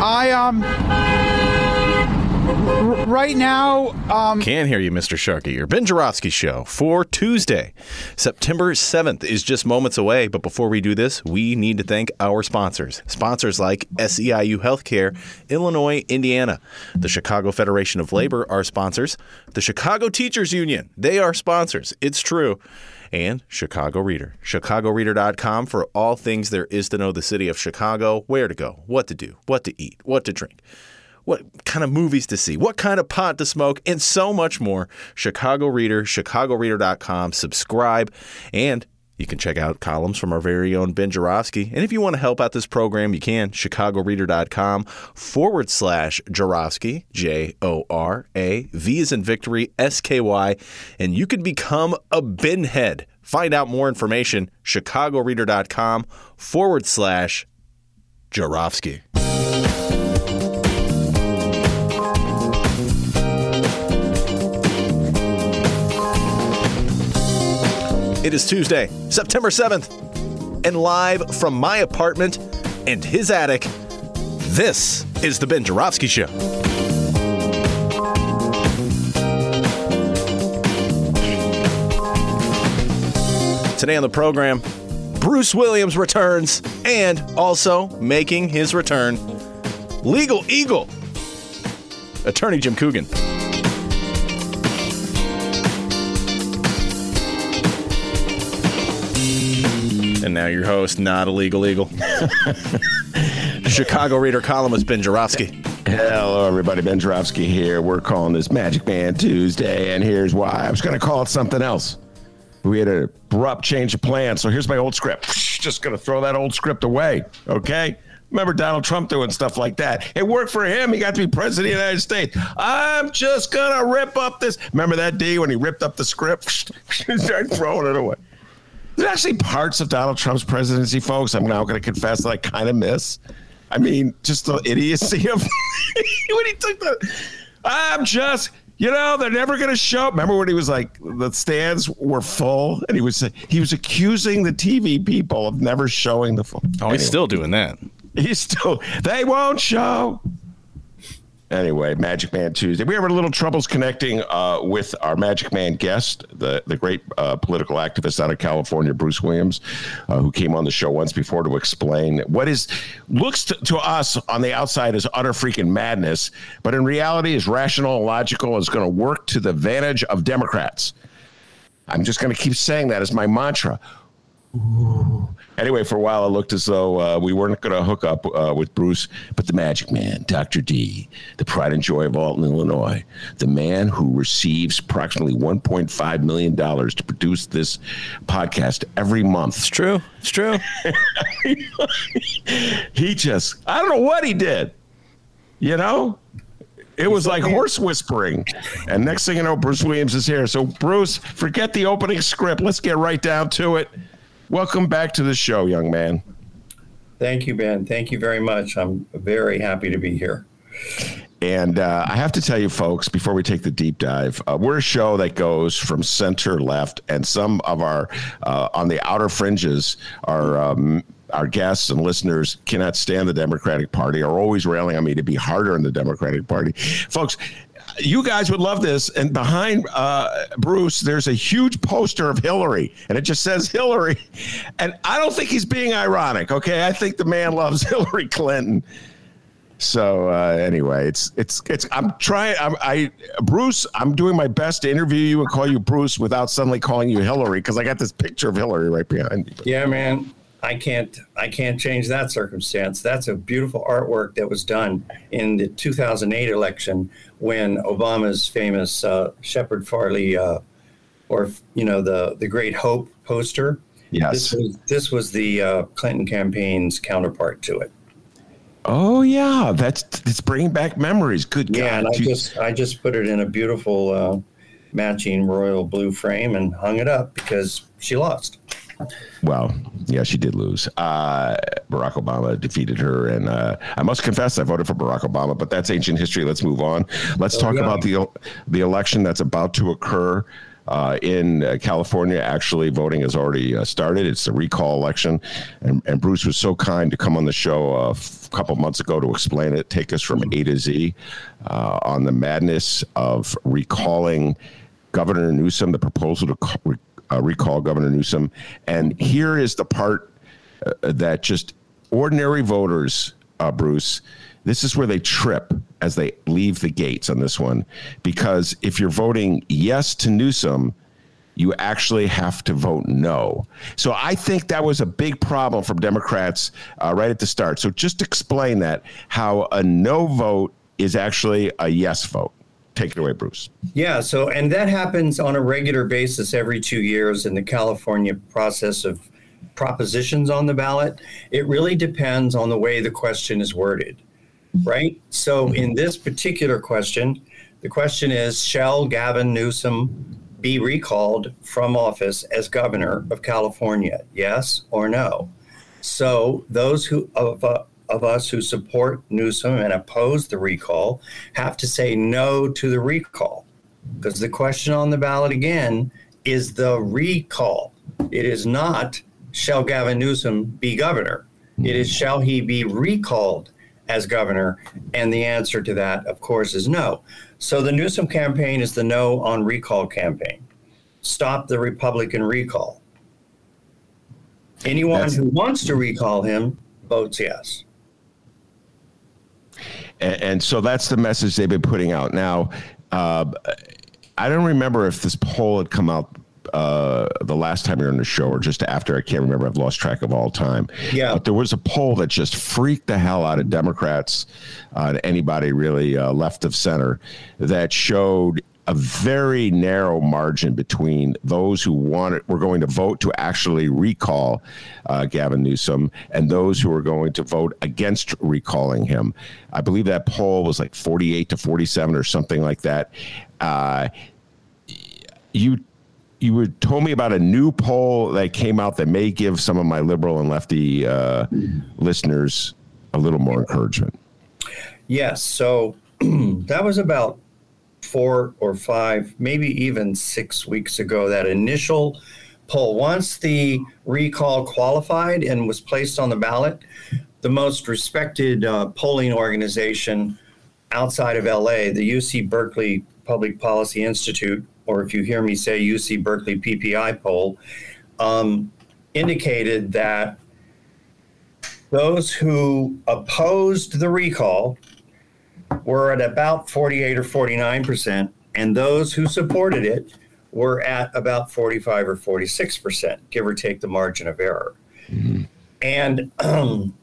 I um r- right now um Can't hear you, Mr. Sharkey. Your Ben Joravsky Show for Tuesday, September 7th is just moments away. But before we do this, we need to thank our sponsors. Sponsors like SEIU Healthcare, Illinois, Indiana. The Chicago Federation of Labor are sponsors. The Chicago Teachers Union, they are sponsors. It's true. And Chicago Reader. ChicagoReader.com for all things there is to know the city of Chicago, where to go, what to do, what to eat, what to drink what kind of movies to see, what kind of pot to smoke, and so much more. Chicago Reader, chicagoreader.com. Subscribe, and you can check out columns from our very own Ben Joravsky. And if you want to help out this program, you can. chicagoreader.com forward slash Joravsky, J O R A, V is in victory, S K Y, and you can become a Benhead. Find out more information, chicagoreader.com forward slash Joravsky. It is Tuesday, September 7th, and live from my apartment and his attic, this is The Ben Joravsky Show. Today on the program, Bruce Williams returns and also making his return, Legal Eagle, attorney Jim Coogan. And now your host, not a legal eagle. Chicago Reader columnist Ben Joravsky. Hello, everybody. Ben Joravsky here. We're calling this Magic Man Tuesday, and here's why. I was going to call it something else. We had an abrupt change of plan, so here's my old script. Just going to throw that old script away, okay? Remember Donald Trump doing stuff like that. It worked for him. He got to be president of the United States. I'm just going to rip up this. Remember that day when he ripped up the script? Started throwing it away. There's actually parts of Donald Trump's presidency, folks, I'm now going to confess that I kind of miss. I mean, just the idiocy of when he took the. I'm just, you know, they're never going to show. Remember when he was like, the stands were full, and he was he was accusing the TV people of never showing the full. Oh, he's still doing that. He's still. They won't show. Anyway, Magic Man Tuesday. We have a little troubles connecting uh, with our Magic Man guest, the the great uh, political activist out of California, Bruce Williams, uh, who came on the show once before to explain what is looks to, to us on the outside as utter freaking madness, but in reality is rational and logical. Is going to work to the advantage of Democrats. I'm just going to keep saying that as my mantra. Ooh. Anyway, for a while, it looked as though uh, we weren't going to hook up uh, with Bruce, but the Magic Man, Dr. D, the pride and joy of Alton, Illinois, the man who receives approximately $1.5 million to produce this podcast every month. It's true. It's true. he just, I don't know what he did. You know? It was like horse whispering. And next thing you know, Bruce Williams is here. So, Bruce, forget the opening script. Let's get right down to it. Welcome back to the show, young man. Thank you, Ben. Thank you very much. I'm very happy to be here. And uh, I have to tell you, folks, before we take the deep dive, uh, we're a show that goes from center left, and some of our uh, on the outer fringes are. Um, our guests and listeners cannot stand the Democratic Party, are always railing on me to be harder on the Democratic Party. Folks, you guys would love this. And behind uh, Bruce, there's a huge poster of Hillary, and it just says Hillary. And I don't think he's being ironic. Okay, I think the man loves Hillary Clinton. So uh, anyway, it's it's it's. I'm trying. I'm, I Bruce. I'm doing my best to interview you and call you Bruce without suddenly calling you Hillary because I got this picture of Hillary right behind me. Yeah, man. I can't I can't change that circumstance. That's a beautiful artwork that was done in the 2008 election when Obama's famous uh, Shepard Fairey uh, or you know the the Great Hope poster. Yes. This was this was the uh, Clinton campaign's counterpart to it. Oh yeah, that's it's bringing back memories. Good God! Yeah, and I just I just put it in a beautiful uh, matching royal blue frame and hung it up because she lost. Well, yeah, she did lose. Uh, Barack Obama defeated her, and uh, I must confess, I voted for Barack Obama. But that's ancient history. Let's move on. Let's oh, talk yeah. about the the election that's about to occur. Uh, in uh, California, actually, voting has already uh, started. It's the recall election. And, and, Bruce was so kind to come on the show a f- couple months ago to explain it, take us from A to Z uh, on the madness of recalling Governor Newsom, the proposal to uh, recall Governor Newsom. And here is the part uh, that just ordinary voters, uh, Bruce, this is where they trip as they leave the gates on this one. Because if you're voting yes to Newsom, you actually have to vote no. So I think that was a big problem from Democrats uh, right at the start. So just explain that how a no vote is actually a yes vote. Take it away, Bruce. Yeah. So, and that happens on a regular basis every two years in the California process of propositions on the ballot. It really depends on the way the question is worded, right? So, in this particular question, the question is Shall Gavin Newsom be recalled from office as governor of California? Yes or no? So, those who of, uh, of us who support Newsom and oppose the recall have to say no to the recall. Because the question on the ballot again is the recall. It is not shall Gavin Newsom be governor? It is shall he be recalled as governor? And the answer to that, of course, is no. So the Newsom campaign is the no on recall campaign. Stop the Republican recall. Anyone That's- who wants to recall him votes yes. And, and so that's the message they've been putting out. Now, uh, I don't remember if this poll had come out uh, the last time you were on the show or just after. I can't remember. I've lost track of all time. Yeah. But there was a poll that just freaked the hell out of Democrats uh, and anybody really uh, left of center that showed a very narrow margin between those who wanted were going to vote to actually recall uh, Gavin Newsom and those who were going to vote against recalling him. I believe that poll was like 48 to 47 or something like that. Uh, you you were told me about a new poll that came out that may give some of my liberal and lefty uh, listeners a little more encouragement. Yes, so that was about four or five, maybe even six weeks ago, that initial poll. Once the recall qualified and was placed on the ballot, the most respected uh, polling organization outside of LA, the UC Berkeley Public Policy Institute, or if you hear me say UC Berkeley PPI poll, um, indicated that those who opposed the recall were at about 48 or 49 percent, and those who supported it were at about 45 or 46 percent, give or take the margin of error. Mm-hmm. And um,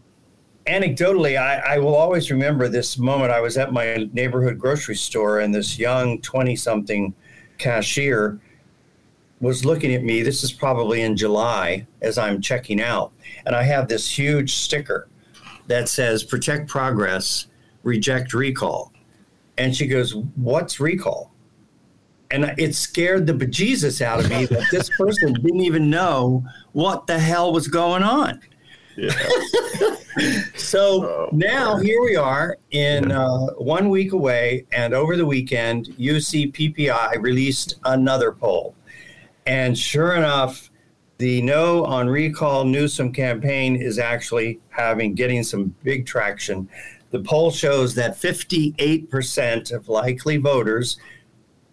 anecdotally, I, I, will always remember this moment. I was at my neighborhood grocery store, and this young 20 something cashier was looking at me. This is probably in July as I'm checking out. And I have this huge sticker that says Protect Progress reject recall. And she goes, What's recall? And it scared the bejesus out of me that this person didn't even know what the hell was going on. Yeah. so oh, now here we are in uh, one week away, and over the weekend, UC PPI released another poll. And sure enough, the no on recall Newsom campaign is actually having getting some big traction. The poll shows that 58% of likely voters,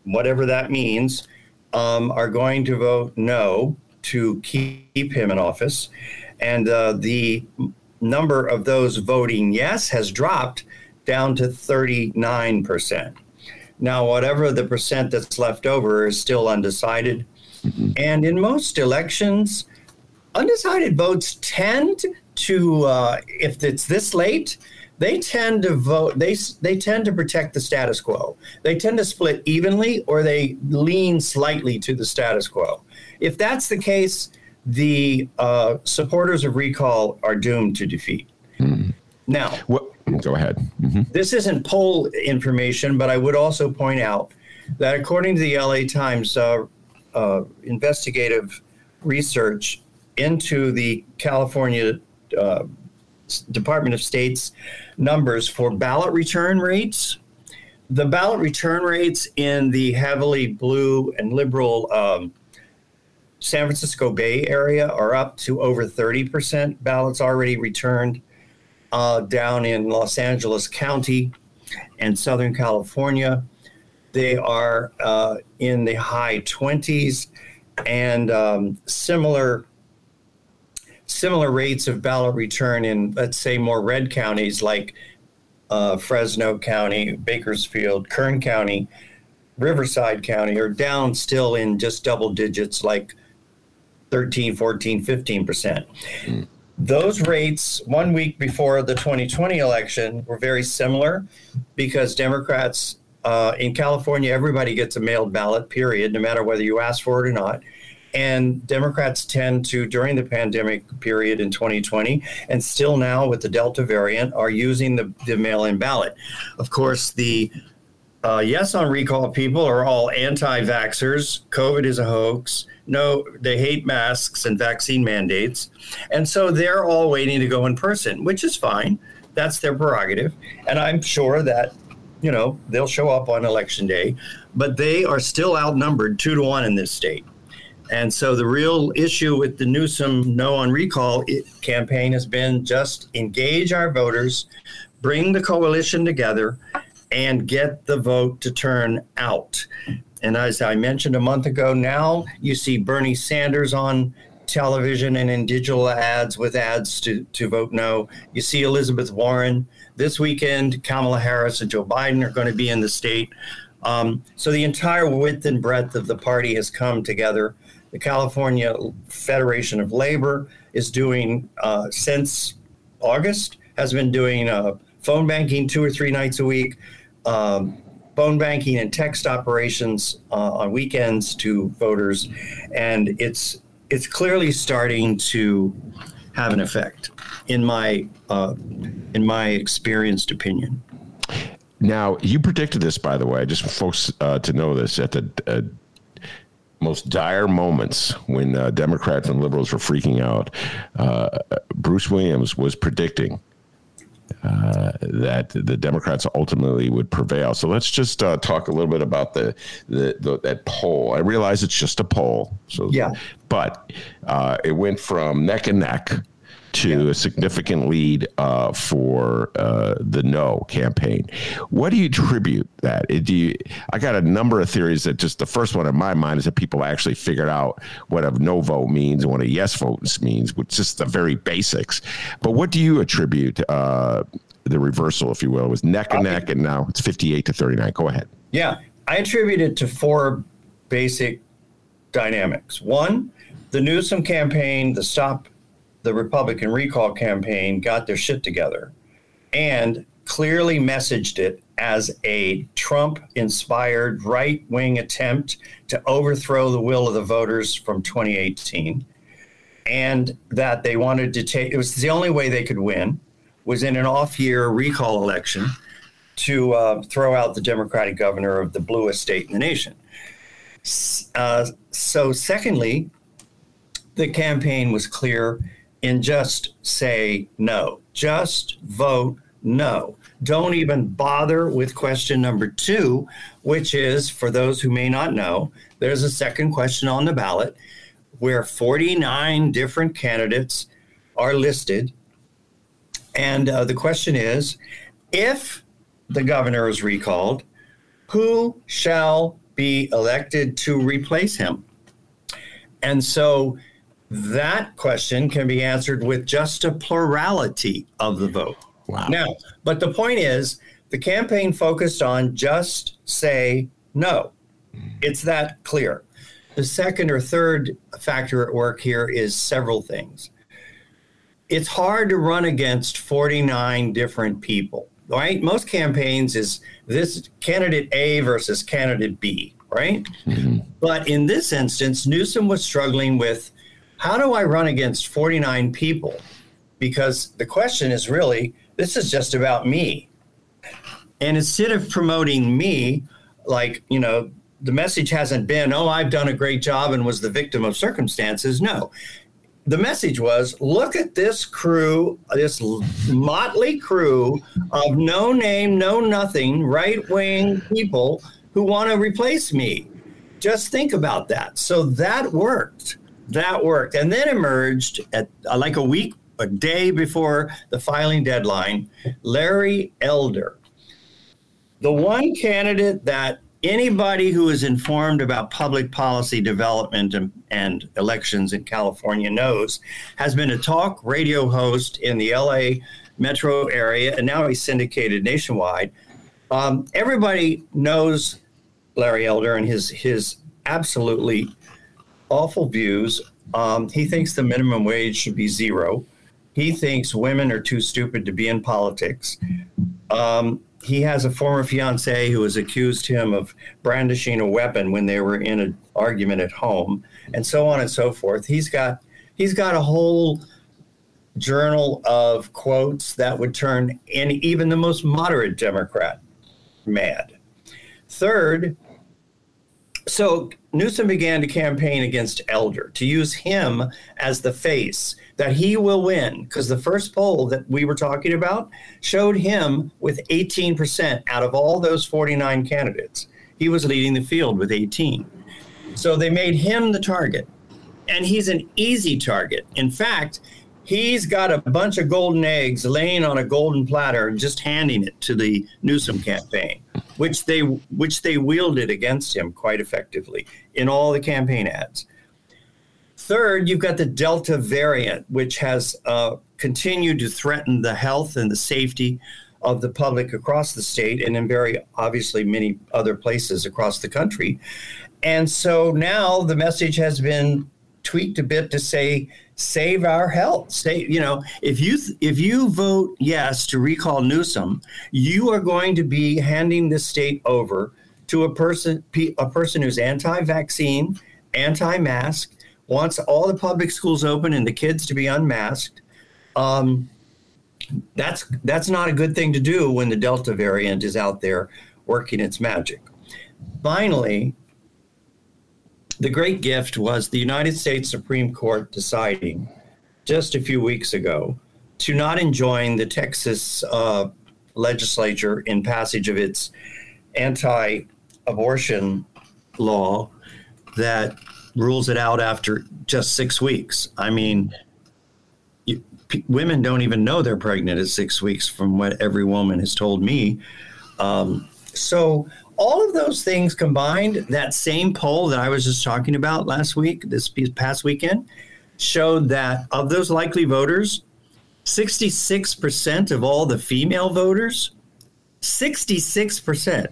whatever that means, um, are going to vote no to keep him in office. And uh, the number of those voting yes has dropped down to 39%. Now, whatever the percent that's left over is still undecided. Mm-hmm. And in most elections, undecided votes tend to, uh, if it's this late, they tend to vote they they tend to protect the status quo they tend to split evenly or they lean slightly to the status quo if that's the case the uh, supporters of recall are doomed to defeat mm. Now, Well, go ahead. Mhm. this isn't poll information, but I would also point out that according to the LA Times uh, uh, investigative research into the California uh, Department of State's numbers for ballot return rates, the ballot return rates in the heavily blue and liberal um, San Francisco Bay Area are up to over 30% ballots already returned. Uh, down in Los Angeles County and Southern California, they are uh, in the high 20s and um, similar similar rates of ballot return in let's say more red counties like uh, Fresno County, Bakersfield, Kern County, Riverside County are down still in just double digits like 13, 14, 15%. Those rates one week before the 2020 election were very similar because Democrats uh, in California, everybody gets a mailed ballot, period, no matter whether you ask for it or not. And Democrats tend to, during the pandemic period in 2020, and still now with the Delta variant, are using the, the mail in ballot. Of course, the uh, yes on recall people are all anti vaxxers. COVID is a hoax. No, they hate masks and vaccine mandates. And so they're all waiting to go in person, which is fine. That's their prerogative. And I'm sure that, you know, they'll show up on election day, but they are still outnumbered two to one in this state. And so the real issue with the Newsom no on recall campaign has been just engage our voters, bring the coalition together, and get the vote to turn out. And as I mentioned a month ago, now you see Bernie Sanders on television and in digital ads with ads to, to vote no. You see Elizabeth Warren. This weekend, Kamala Harris and Joe Biden are going to be in the state. Um, so the entire width and breadth of the party has come together. The California Federation of Labor is doing, uh, since August, has been doing uh, phone banking two or three nights a week, um, phone banking and text operations uh, on weekends to voters, and it's it's clearly starting to have an effect, in my uh, in my experienced opinion. Now, you predicted this, by the way, just for folks uh, to know this at the uh, most dire moments when uh, Democrats and liberals were freaking out. Uh, Bruce Williams was predicting uh, that the Democrats ultimately would prevail. So let's just uh, talk a little bit about the, the, the that poll. I realize it's just a poll, so Yeah. but uh, it went from neck and neck to a significant lead uh, for uh, the no campaign. What do you attribute that? Uh, Do you? I got a number of theories that just the first one in my mind is that people actually figured out what a no vote means and what a yes vote means, which is just the very basics. But what do you attribute uh, the reversal, if you will, it was neck and neck, and now it's fifty-eight to thirty-nine. Go ahead. Yeah, I attribute it to four basic dynamics. One, the Newsom campaign, the Stop the Republican Recall campaign got their shit together and clearly messaged it as a Trump inspired right wing attempt to overthrow the will of the voters from 2018. And that they wanted to take, it was the only way they could win, was in an off year recall election to uh, throw out the Democratic governor of the bluest state in the nation. Uh, so, secondly, the campaign was clear in just say no, just vote no. Don't even bother with question number two, which is for those who may not know, there's a second question on the ballot where 49 different candidates are listed. And uh, the question is if the governor is recalled, who shall be elected to replace him? And so that question can be answered with just a plurality of the vote. Wow. Now, but the point is, the campaign focused on just say no. Hmm. It's that clear. The second or third factor at work here is several things. It's hard to run against 49 different people, right? Most campaigns is this candidate A versus candidate B, right? Mm-hmm. But in this instance, Newsom was struggling with how do I run against 49 people? Because the question is really This is just about me. And instead of promoting me, like, you know, the message hasn't been, oh, I've done a great job and was the victim of circumstances. No. The message was look at this crew, this motley crew of no name, no nothing, right wing people who want to replace me. Just think about that. So that worked. That worked. And then emerged at uh, like a week, a day before the filing deadline, Larry Elder, the one candidate that anybody who is informed about public policy development and, and, elections in California knows has been a talk radio host in the LA metro area, and now he's syndicated nationwide. Um, everybody knows Larry Elder and his his absolutely awful views. Um, he thinks the minimum wage should be zero. He thinks women are too stupid to be in politics. Um, he has a former fiance who has accused him of brandishing a weapon when they were in an argument at home, and so on and so forth. He's got he's got a whole journal of quotes that would turn even the most moderate Democrat mad. Third, so Newsom began to campaign against Elder to use him as the face that he will win because the first poll that we were talking about showed him with 18% out of all those 49 candidates. He was leading the field with 18. So they made him the target. And he's an easy target. In fact, he's got a bunch of golden eggs laying on a golden platter just handing it to the Newsom campaign, which they which they wielded against him quite effectively in all the campaign ads. Third, you've got the Delta variant, which has uh, continued to threaten the health and the safety of the public across the state and in very obviously many other places across the country. And so now the message has been tweaked a bit to say save our health say you know if you if you vote yes to recall Newsom you are going to be handing the state over to a person a person who's anti-vaccine anti-mask wants all the public schools open and the kids to be unmasked. Um, that's that's not a good thing to do when the Delta variant is out there working its magic. Finally, the great gift was the United States Supreme Court deciding just a few weeks ago to not enjoin the Texas uh, legislature in passage of its anti-abortion law that rules it out after just six weeks. I mean, you, p- women don't even know they're pregnant at six weeks, from what every woman has told me. Um, so, all of those things combined, that same poll that I was just talking about last week, this past weekend, showed that of those likely voters, 66% of all the female voters, 66%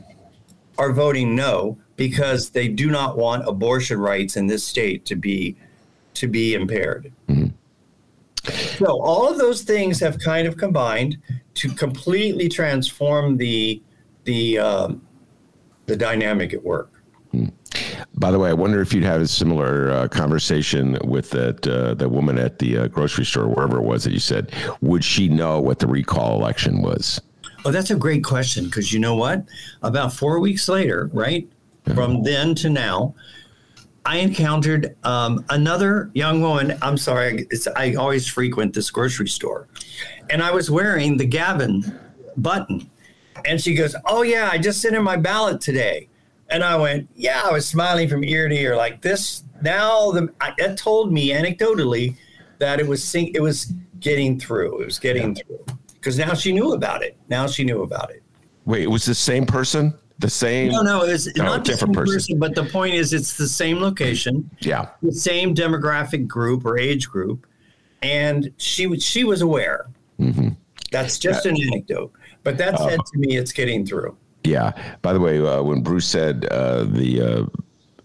are voting no because they do not want abortion rights in this state to be to be impaired. Mm-hmm. So all of those things have kind of combined to completely transform the the um, the dynamic at work. Hmm. By the way, I wonder if you'd have a similar uh, conversation with that uh, that woman at the uh, grocery store, wherever it was that you said. Would she know what the recall election was? Oh, that's a great question because you know what? About four weeks later, right, from then to now, I encountered um, another young woman. I'm sorry, I always frequent this grocery store, and I was wearing the Gavin button, and she goes, "Oh yeah, I just sent in my ballot today," and I went, "Yeah," I was smiling from ear to ear like this. Now the that told me anecdotally that it was it was getting through. It was getting yeah. through because now she knew about it. Now she knew about it. Wait, it was the same person? the same. No, no, it's no, not different person. person. But the point is, it's the same location. Yeah. The same demographic group or age group, and she she was aware. Mm-hmm. That's just an anecdote, but that said uh, to me, it's getting through. Yeah. By the way, uh, when Bruce said uh, the uh,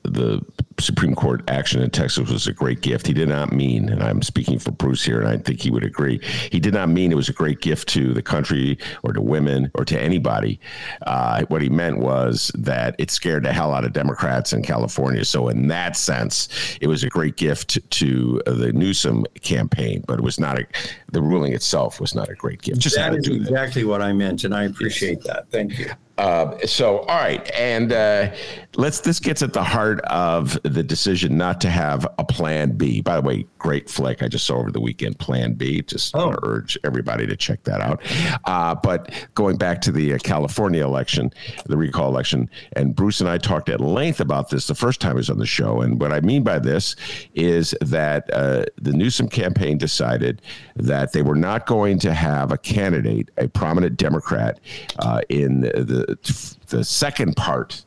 the Supreme Court action in Texas was a great gift. He did not mean, and I'm speaking for Bruce here, and I think he would agree. He did not mean it was a great gift to the country or to women or to anybody. Uh, what he meant was that it scared the hell out of Democrats in California. So in that sense, it was a great gift to the Newsom campaign, but it was not a. The ruling itself was not a great gift. Just that is exactly what I meant, and I appreciate yes. that. Thank you. Uh, so, all right, and uh, let's. This gets at the heart of the decision not to have a Plan B. By the way, great flick I just saw over the weekend. Plan B. Just oh. urge everybody to check that out. Uh, but going back to the uh, California election, the recall election, and Bruce and I talked at length about this the first time I was on the show. And what I mean by this is that uh, the Newsom campaign decided that they were not going to have a candidate, a prominent Democrat, uh, in the the second part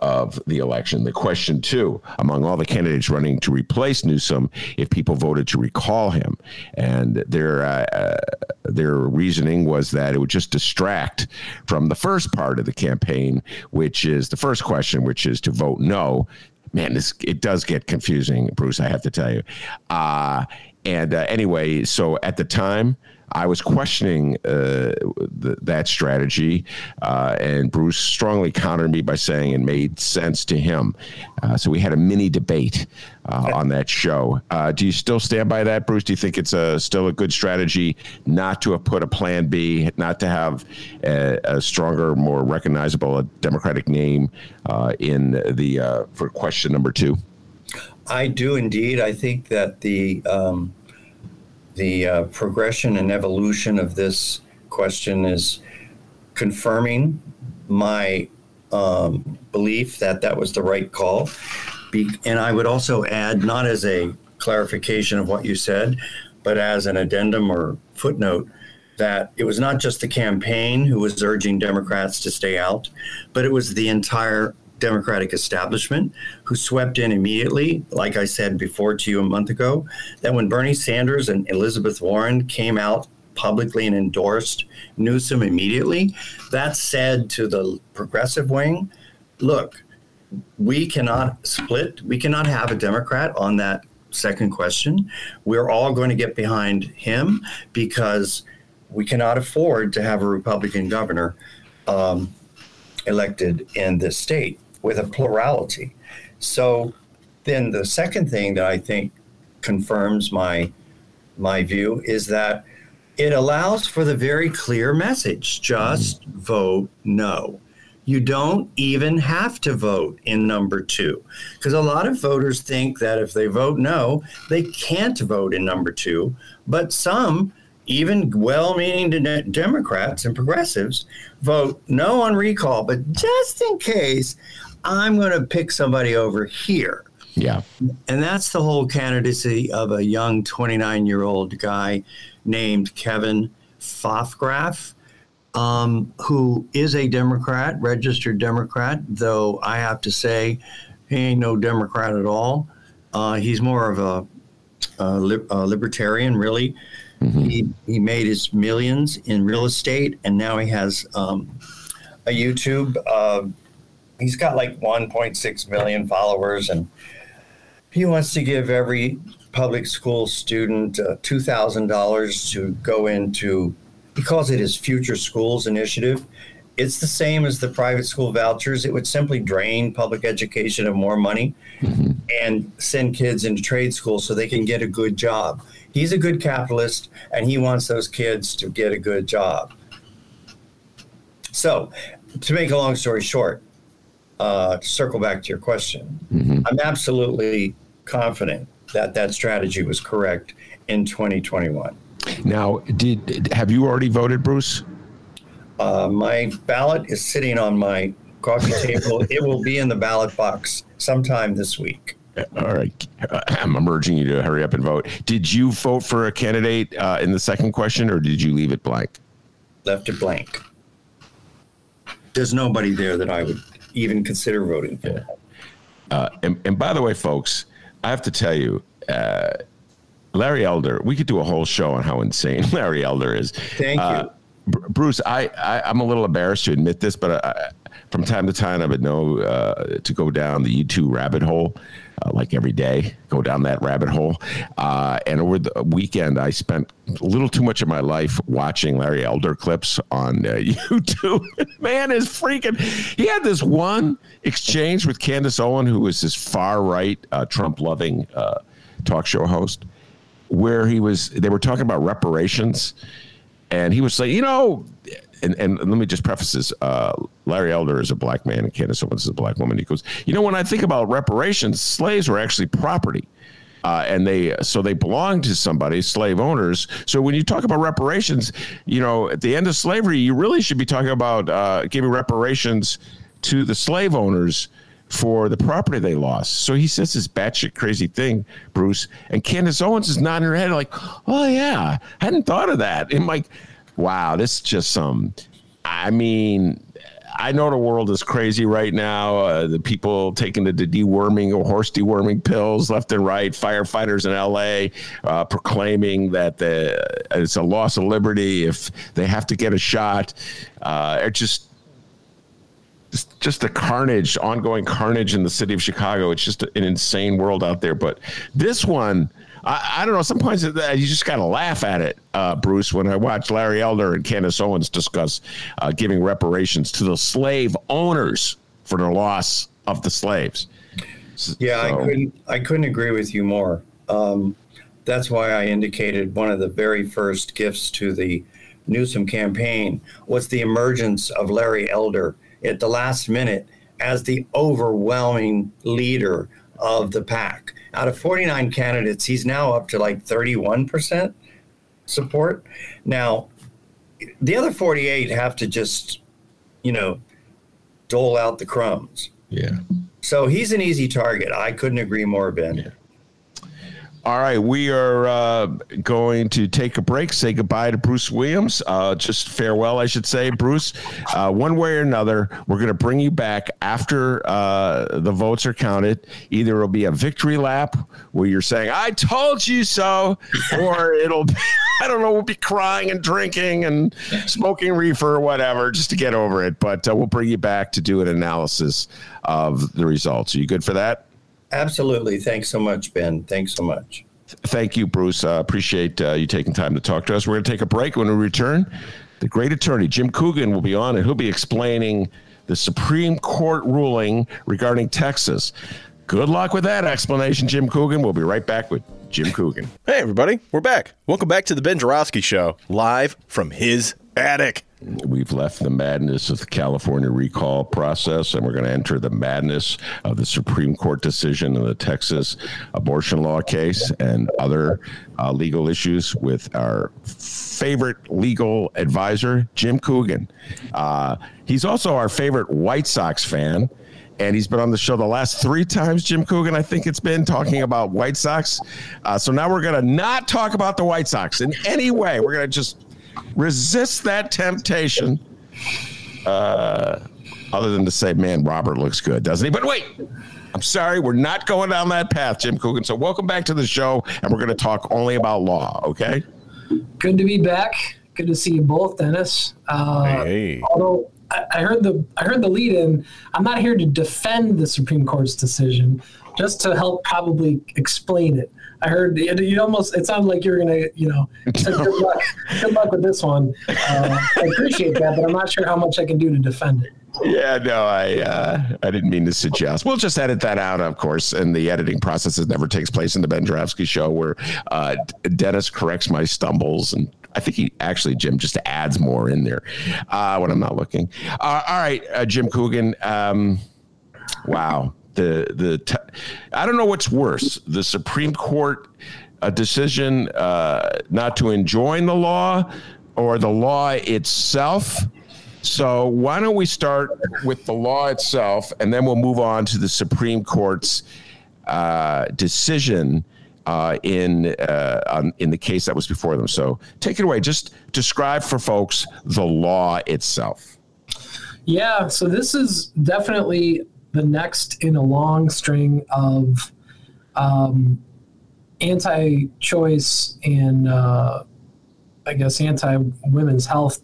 of the election. The question two, among all the candidates running to replace Newsom, if people voted to recall him, and their uh, uh, their reasoning was that it would just distract from the first part of the campaign, which is the first question, which is to vote no. Man, this it does get confusing, Bruce. I have to tell you. Uh, and uh, anyway, so at the time, I was questioning uh, the, that strategy, uh, and Bruce strongly countered me by saying it made sense to him. Uh, so we had a mini debate uh, on that show. Uh, do you still stand by that, Bruce? Do you think it's a, still a good strategy not to have put a plan B, not to have a, a stronger, more recognizable Democratic name uh, in the for question number two? I do indeed. I think that the um, the uh, progression and evolution of this question is confirming my um, belief that that was the right call. Be- and I would also add, not as a clarification of what you said, but as an addendum or footnote, that it was not just the campaign who was urging Democrats to stay out, but it was the entire Democratic establishment who swept in immediately, like I said before to you a month ago, that when Bernie Sanders and Elizabeth Warren came out publicly and endorsed Newsom immediately, that said to the progressive wing, look, we cannot split, we cannot have a Democrat on that second question. We're all going to get behind him because we cannot afford to have a Republican governor um, elected in this state with a plurality. So then the second thing that I think confirms my my view is that it allows for the very clear message just vote no. You don't even have to vote in number two. Because a lot of voters think that if they vote no, they can't vote in number two. But some, even well meaning Democrats and progressives, vote no on recall. But just in case, I'm going to pick somebody over here. Yeah. And that's the whole candidacy of a young 29 year old guy named Kevin Paffrath, um, who is a Democrat, registered Democrat, though I have to say he ain't no Democrat at all. Uh, he's more of a, a, li- a libertarian, really. Mm-hmm. He, he made his millions in real estate, and now he has um, a YouTube uh, he's got like 1.6 million followers and he wants to give every public school student uh, $2,000 to go into, he calls it his Future Schools Initiative. It's the same as the private school vouchers. It would simply drain public education of more money mm-hmm. and send kids into trade school so they can get a good job. He's a good capitalist and he wants those kids to get a good job. So, to make a long story short, uh, to circle back to your question, mm-hmm. I'm absolutely confident that that strategy was correct in 2021. Now, did have you already voted, Bruce? Uh, my ballot is sitting on my coffee table. it will be in the ballot box sometime this week. All right. I'm urging you to hurry up and vote. Did you vote for a candidate uh, in the second question or did you leave it blank? Left it blank. There's nobody there that I would even consider voting for. Yeah. Uh, and, and, by the way, folks, I have to tell you, uh, Larry Elder, we could do a whole show on how insane Larry Elder is. Thank uh, you. Bruce, I, I am a little embarrassed to admit this, but I, from time to time I would know uh, to go down the YouTube rabbit hole. Uh, like every day, go down that rabbit hole. Uh, and over the weekend, I spent a little too much of my life watching Larry Elder clips on uh, YouTube. Man is freaking. He had this one exchange with Candace Owen, who is this far right, uh, Trump loving uh, talk show host, where he was. They were talking about reparations and he was saying, you know, and, and let me just preface this: uh, Larry Elder is a black man, and Candace Owens is a black woman. He goes, you know, when I think about reparations, slaves were actually property. Uh, and they so they belong to somebody, slave owners. So when you talk about reparations, you know, at the end of slavery, you really should be talking about uh, giving reparations to the slave owners for the property they lost. So he says this batshit crazy thing, Bruce, and Candace Owens is nodding her head like, "Oh yeah, hadn't thought of that." And like, wow, this is just some. I mean, I know the world is crazy right now. Uh, the people taking the, deworming or horse deworming pills left and right. Firefighters in LA uh, proclaiming that the, it's a loss of liberty if they have to get a shot. Uh, it just just, just the carnage, ongoing carnage in the city of Chicago. It's just an insane world out there. But this one, I, I don't know. Sometimes you just got to laugh at it, uh, Bruce. When I watch Larry Elder and Candace Owens discuss uh, giving reparations to the slave owners for the loss of the slaves. Yeah, so. I couldn't. I couldn't agree with you more. Um, that's why I indicated one of the very first gifts to the Newsom campaign was the emergence of Larry Elder at the last minute as the overwhelming leader of the pack. Out of 49 candidates, he's now up to like 31% support. Now, the other 48 have to just, you know, dole out the crumbs. Yeah. So he's an easy target. I couldn't agree more, Ben. Yeah. All right, we are uh, going to take a break, say goodbye to Bruce Williams. Uh, just farewell, I should say, Bruce. Uh, one way or another, we're going to bring you back after uh, the votes are counted. Either it'll be a victory lap where you're saying, I told you so, or it'll be, I don't know, we'll be crying and drinking and smoking reefer or whatever just to get over it. But uh, we'll bring you back to do an analysis of the results. Are you good for that? Absolutely. Thanks so much, Ben. Thanks so much. Thank you, Bruce. Uh, appreciate uh, you taking time to talk to us. We're going to take a break. When we return, the great attorney, Jim Coogan, will be on and he'll be explaining the Supreme Court ruling regarding Texas. Good luck with that explanation, Jim Coogan. We'll be right back with Jim Coogan. Hey, everybody. We're back. Welcome back to the Ben Joravsky Show, live from his We've left the madness of the California recall process, and we're going to enter the madness of the Supreme Court decision in the Texas abortion law case and other uh, legal issues with our favorite legal advisor, Jim Coogan. Uh, he's also our favorite White Sox fan and he's been on the show the last three times. Jim Coogan, I think it's been talking about White Sox. Uh, so now we're going to not talk about the White Sox in any way. We're going to just resist that temptation. Uh, other than to say, man, Robert looks good, doesn't he? But wait, I'm sorry, we're not going down that path, Jim Coogan. So welcome back to the show, and we're going to talk only about law. Okay. Good to be back. Good to see you both, Dennis. Uh, hey. Although I heard the I heard the lead in. I'm not here to defend the Supreme Court's decision, just to help probably explain it. I heard you almost. It sounded like you were gonna, you know, good luck. Good luck with this one. Uh, I appreciate that, but I'm not sure how much I can do to defend it. Yeah, no, I uh, I didn't mean to suggest. We'll just edit that out, of course. And the editing process never takes place in the Ben Joravsky show, where uh, Dennis corrects my stumbles, and I think he actually Jim just adds more in there uh, when I'm not looking. Uh, all right, uh, Jim Coogan. Um, wow, the the I don't know what's worse, the Supreme Court a decision uh, not to enjoin the law or the law itself. So why don't we start with the law itself, and then we'll move on to the Supreme Court's uh, decision uh, in uh, on, in the case that was before them. So take it away. Just describe for folks the law itself. Yeah. So this is definitely the next in a long string of um, anti-choice and uh, I guess anti-women's health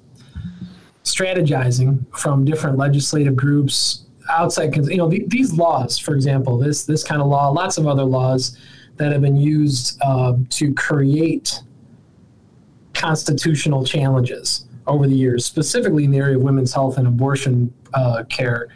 strategizing from different legislative groups outside you know these laws for example this this kind of law lots of other laws that have been used uh, to create constitutional challenges over the years specifically in the area of women's health and abortion uh, care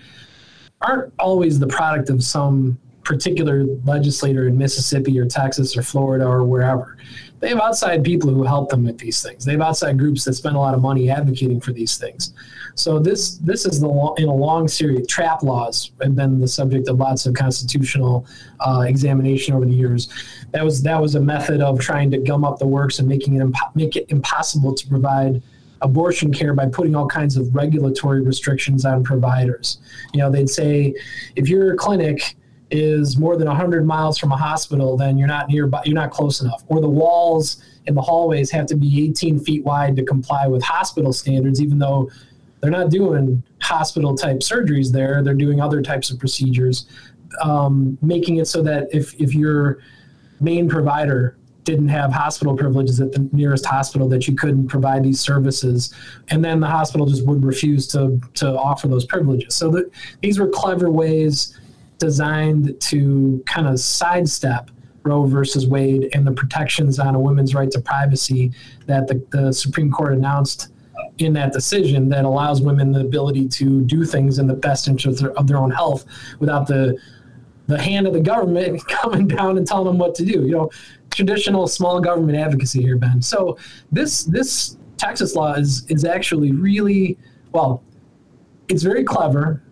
aren't always the product of some particular legislator in Mississippi or Texas or Florida or wherever. They have outside people who help them with these things. They have outside groups that spend a lot of money advocating for these things. So this this is the in a long series. Trap laws have been the subject of lots of constitutional uh, examination over the years. That was that was a method of trying to gum up the works and making it impo- make it impossible to provide abortion care by putting all kinds of regulatory restrictions on providers. You know, they'd say if your clinic is more than 100 miles from a hospital, then you're not nearby, you're not close enough. Or the walls in the hallways have to be 18 feet wide to comply with hospital standards, even though they're not doing hospital type surgeries there, they're doing other types of procedures, um, making it so that if, if your main provider didn't have hospital privileges at the nearest hospital that you couldn't provide these services and then the hospital just would refuse to to offer those privileges so these were clever ways designed to kind of sidestep Roe versus Wade and the protections on a woman's right to privacy that the, the Supreme Court announced in that decision that allows women the ability to do things in the best interest of their, of their own health without the the hand of the government coming down and telling them what to do. You know, traditional small government advocacy here, Ben. So this this Texas law is is actually really well. It's very clever,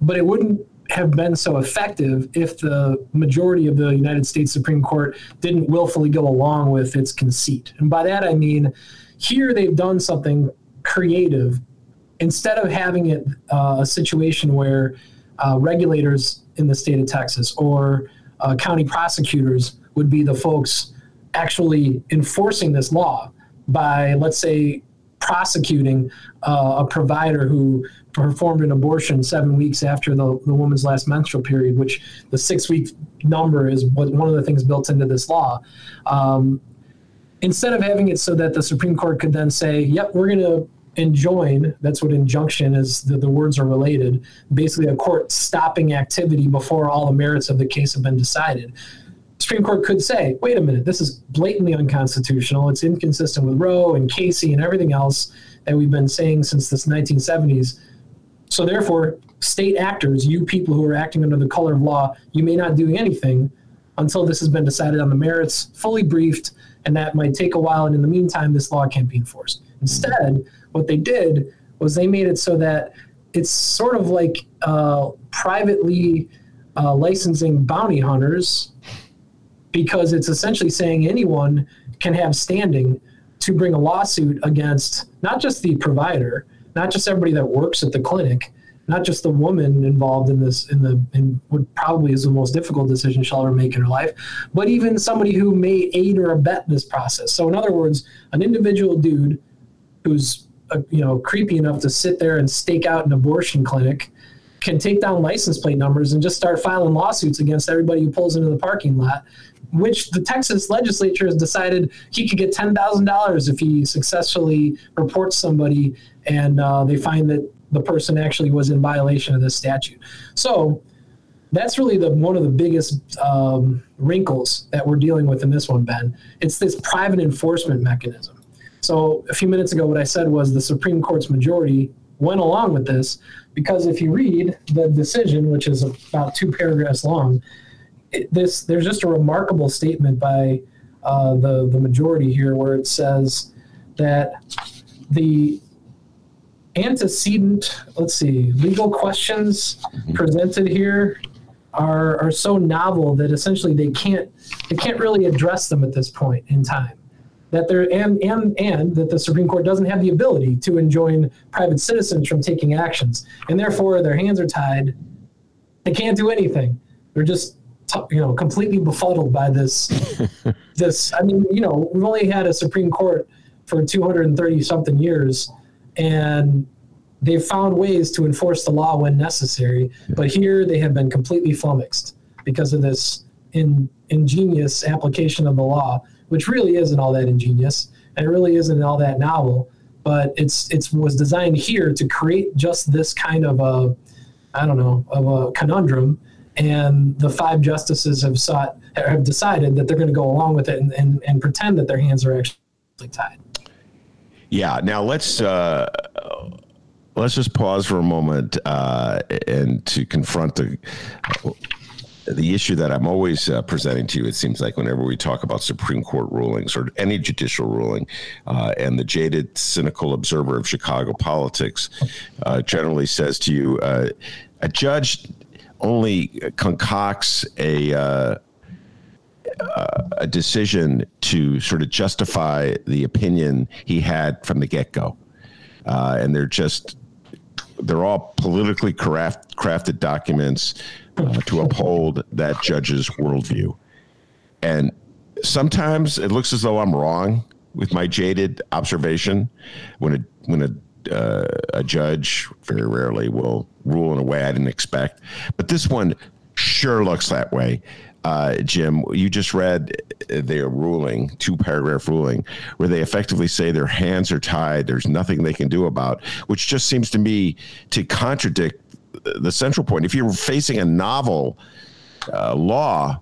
but it wouldn't have been so effective if the majority of the United States Supreme Court didn't willfully go along with its conceit. And by that I mean, here they've done something creative. Instead of having it uh, a situation where uh, regulators in the state of Texas or uh, county prosecutors would be the folks actually enforcing this law by, let's say, prosecuting uh, a provider who performed an abortion seven weeks after the, the woman's last menstrual period, which the six week number is what, one of the things built into this law. Um, instead of having it so that the Supreme Court could then say, yep, we're going to enjoin that's what injunction is the, the words are related basically a court stopping activity before all the merits of the case have been decided Supreme Court could say, wait a minute, this is blatantly unconstitutional. It's inconsistent with Roe and Casey and everything else that we've been saying since the 1970s. So therefore, state actors, you people who are acting under the color of law, you may not do anything until this has been decided on the merits, fully briefed, and that might take a while. And in the meantime, this law can't be enforced. Instead, what they did was they made it so that it's sort of like uh, privately uh, licensing bounty hunters because it's essentially saying anyone can have standing to bring a lawsuit against not just the provider, not just everybody that works at the clinic, not just the woman involved in this in the in what probably is the most difficult decision she'll ever make in her life, but even somebody who may aid or abet this process. So in other words, an individual dude who's uh, you know creepy enough to sit there and stake out an abortion clinic can take down license plate numbers and just start filing lawsuits against everybody who pulls into the parking lot which the Texas legislature has decided he could get ten thousand dollars if he successfully reports somebody and uh, they find that the person actually was in violation of this statute. So that's really the one of the biggest um, wrinkles that we're dealing with in this one, Ben. It's this private enforcement mechanism. So a few minutes ago, what I said was the Supreme Court's majority went along with this because if you read the decision, which is about two paragraphs long, it, this there's just a remarkable statement by uh, the the majority here where it says that the antecedent let's see legal questions mm-hmm. presented here are are so novel that essentially they can't they can't really address them at this point in time. That there and and and that the Supreme Court doesn't have the ability to enjoin private citizens from taking actions. And therefore their hands are tied. They can't do anything. They're just you know completely befuddled by this this i mean you know we've only had a supreme court for 230 something years and they've found ways to enforce the law when necessary but here they have been completely flummoxed because of this in, ingenious application of the law which really isn't all that ingenious and it really isn't all that novel but it's it's was designed here to create just this kind of a I don't know of a conundrum, and the five justices have sought have decided that they're going to go along with it and, and, and pretend that their hands are actually tied. Yeah. Now let's uh, let's just pause for a moment uh, and to confront the the issue that I'm always uh, presenting to you, it seems like whenever we talk about Supreme Court rulings or any judicial ruling, uh, and the jaded, cynical observer of Chicago politics uh, generally says to you, uh, a judge only concocts a uh, a decision to sort of justify the opinion he had from the get go, uh, and they're just they're all politically craft, crafted documents uh, to uphold that judge's worldview. And sometimes it looks as though I'm wrong with my jaded observation when a when a uh, a judge very rarely will rule in a way I didn't expect. But this one sure looks that way. Uh, Jim, you just read their ruling, two paragraph ruling, where they effectively say their hands are tied. There's nothing they can do about, which just seems to me to contradict the central point. If you're facing a novel uh, law,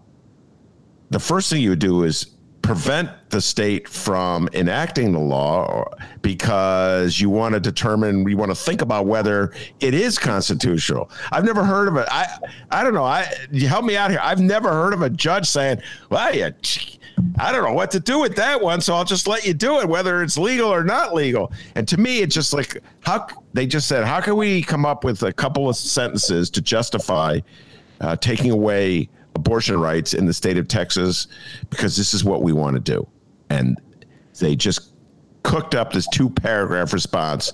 the first thing you would do is prevent the state from enacting the law because you want to determine you want to think about whether it is constitutional. I've never heard of it i i don't know. I help me out here. I've never heard of a judge saying well yeah I don't know what to do with that one, so I'll just let you do it, whether it's legal or not legal. And to me, it's just like how they just said, how can we come up with a couple of sentences to justify uh, taking away abortion rights in the state of Texas because this is what we want to do, and they just cooked up this two paragraph response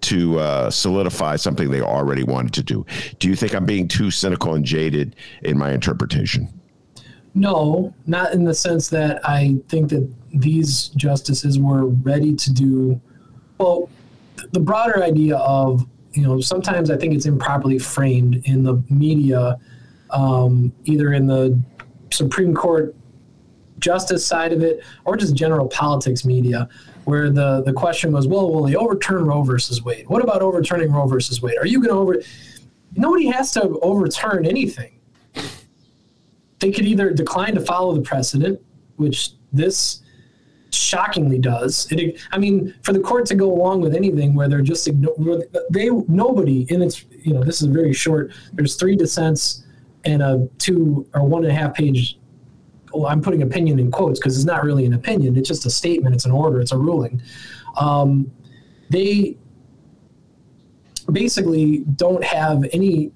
to uh, solidify something they already wanted to do. Do you think I'm being too cynical and jaded in my interpretation? No, not in the sense that I think that these justices were ready to do. Well, the broader idea of you know sometimes I think it's improperly framed in the media, um, either in the Supreme Court justice side of it or just general politics media, where the the question was, well, will they overturn Roe versus Wade? What about overturning Roe versus Wade? Are you going to over? Nobody has to overturn anything they could either decline to follow the precedent, which this shockingly does. It, I mean, for the court to go along with anything where they're just they nobody in its you know this is very short. There's three dissents and a two or one and a half page. Well, I'm putting opinion in quotes because it's not really an opinion. It's just a statement. It's an order. It's a ruling. Um, they basically don't have any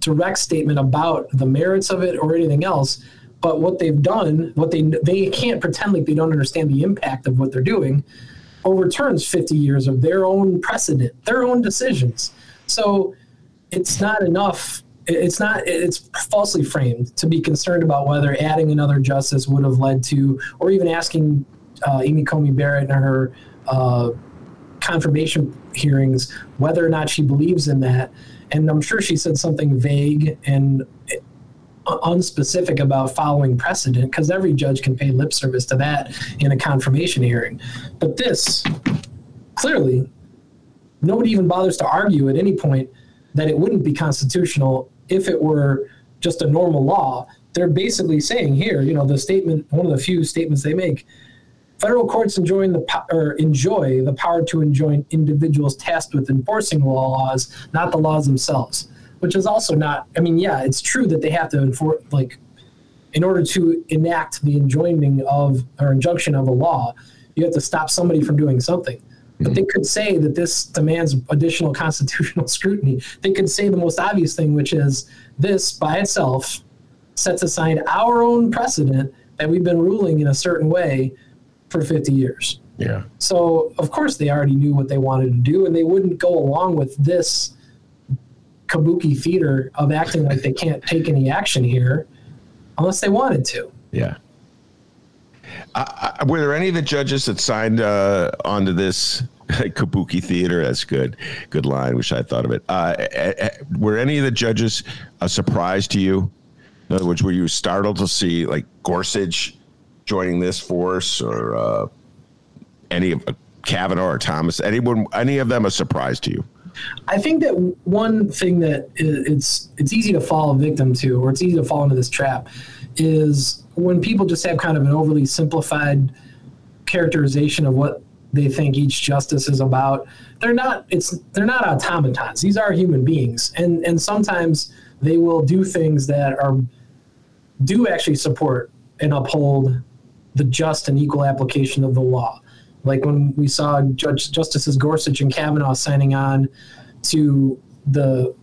direct statement about the merits of it or anything else. But what they've done, what they they can't pretend like they don't understand the impact of what they're doing, overturns 50 years of their own precedent, their own decisions. So it's not enough. It's not. It's falsely framed to be concerned about whether adding another justice would have led to, or even asking uh, Amy Coney Barrett in her uh, confirmation hearings whether or not she believes in that and I'm sure she said something vague and unspecific about following precedent because every judge can pay lip service to that in a confirmation hearing. But this, clearly, nobody even bothers to argue at any point that it wouldn't be constitutional if it were just a normal law. They're basically saying here, you know, the statement, one of the few statements they make Federal courts enjoy the, or enjoy the power to enjoin individuals tasked with enforcing laws, not the laws themselves, which is also not, I mean, yeah, it's true that they have to enforce, like, in order to enact the enjoining of or injunction of a law, you have to stop somebody from doing something. But they mm. could say that this demands additional constitutional scrutiny. They could say the most obvious thing, which is this by itself sets aside our own precedent that we've been ruling in a certain way for 50 years. Yeah. So, of course, they already knew what they wanted to do, and they wouldn't go along with this kabuki theater of acting like they can't take any action here unless they wanted to. Yeah. Uh, were there any of the judges that signed uh, onto this kabuki theater? That's good. Good line. Wish I thought of it. Uh, were any of the judges a surprise to you? In other words, were you startled to see like Gorsuch joining this force or uh, any of uh, Kavanaugh or Thomas? Anyone, any of them a surprise to you? I think that one thing that it's it's easy to fall victim to, or it's easy to fall into this trap, is when people just have kind of an overly simplified characterization of what they think each justice is about. They're not. It's they're not automatons. These are human beings, and and sometimes they will do things that are do actually support and uphold the just and equal application of the law. Like when we saw Judge Justices Gorsuch and Kavanaugh signing on to the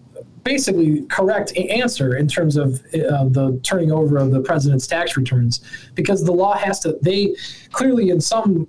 basically correct answer in terms of uh, the turning over of the president's tax returns, because the law has to. They clearly, in some,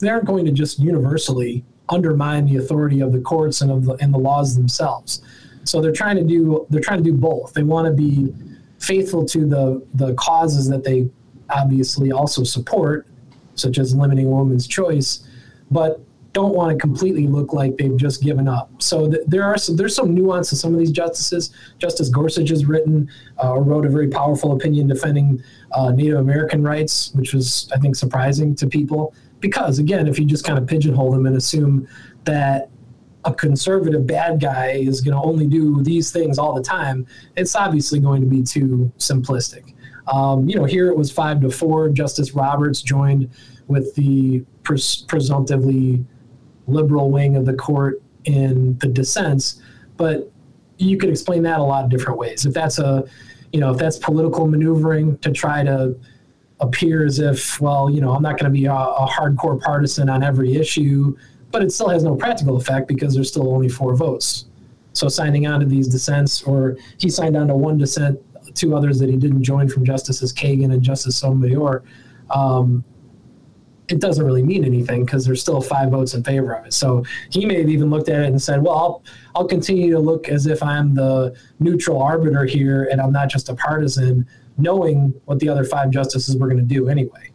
they aren't going to just universally undermine the authority of the courts and of the, and the laws themselves. So they're trying to do they're trying to do both. They want to be faithful to the the causes that they obviously also support, such as limiting women's choice, but don't want to completely look like they've just given up. So th- there are some, there's some nuance to some of these justices. Justice Gorsuch has written uh, or wrote a very powerful opinion defending uh, Native American rights, which was I think surprising to people because again, if you just kind of pigeonhole them and assume that a conservative bad guy is going to only do these things all the time, it's obviously going to be too simplistic. Um, you know, here it was five to four. Justice Roberts joined with the pres- presumptively liberal wing of the court in the dissents, but you could explain that a lot of different ways. If that's a, you know, if that's political maneuvering to try to appear as if, well, you know, I'm not going to be a, a hardcore partisan on every issue, but it still has no practical effect because there's still only four votes. So signing on to these dissents, or he signed on to one dissent, two others that he didn't join from Justices Kagan and Justice Sotomayor, um, it doesn't really mean anything because there's still five votes in favor of it. So he may have even looked at it and said, "Well, I'll I'll continue to look as if I'm the neutral arbiter here and I'm not just a partisan, knowing what the other five justices were going to do anyway."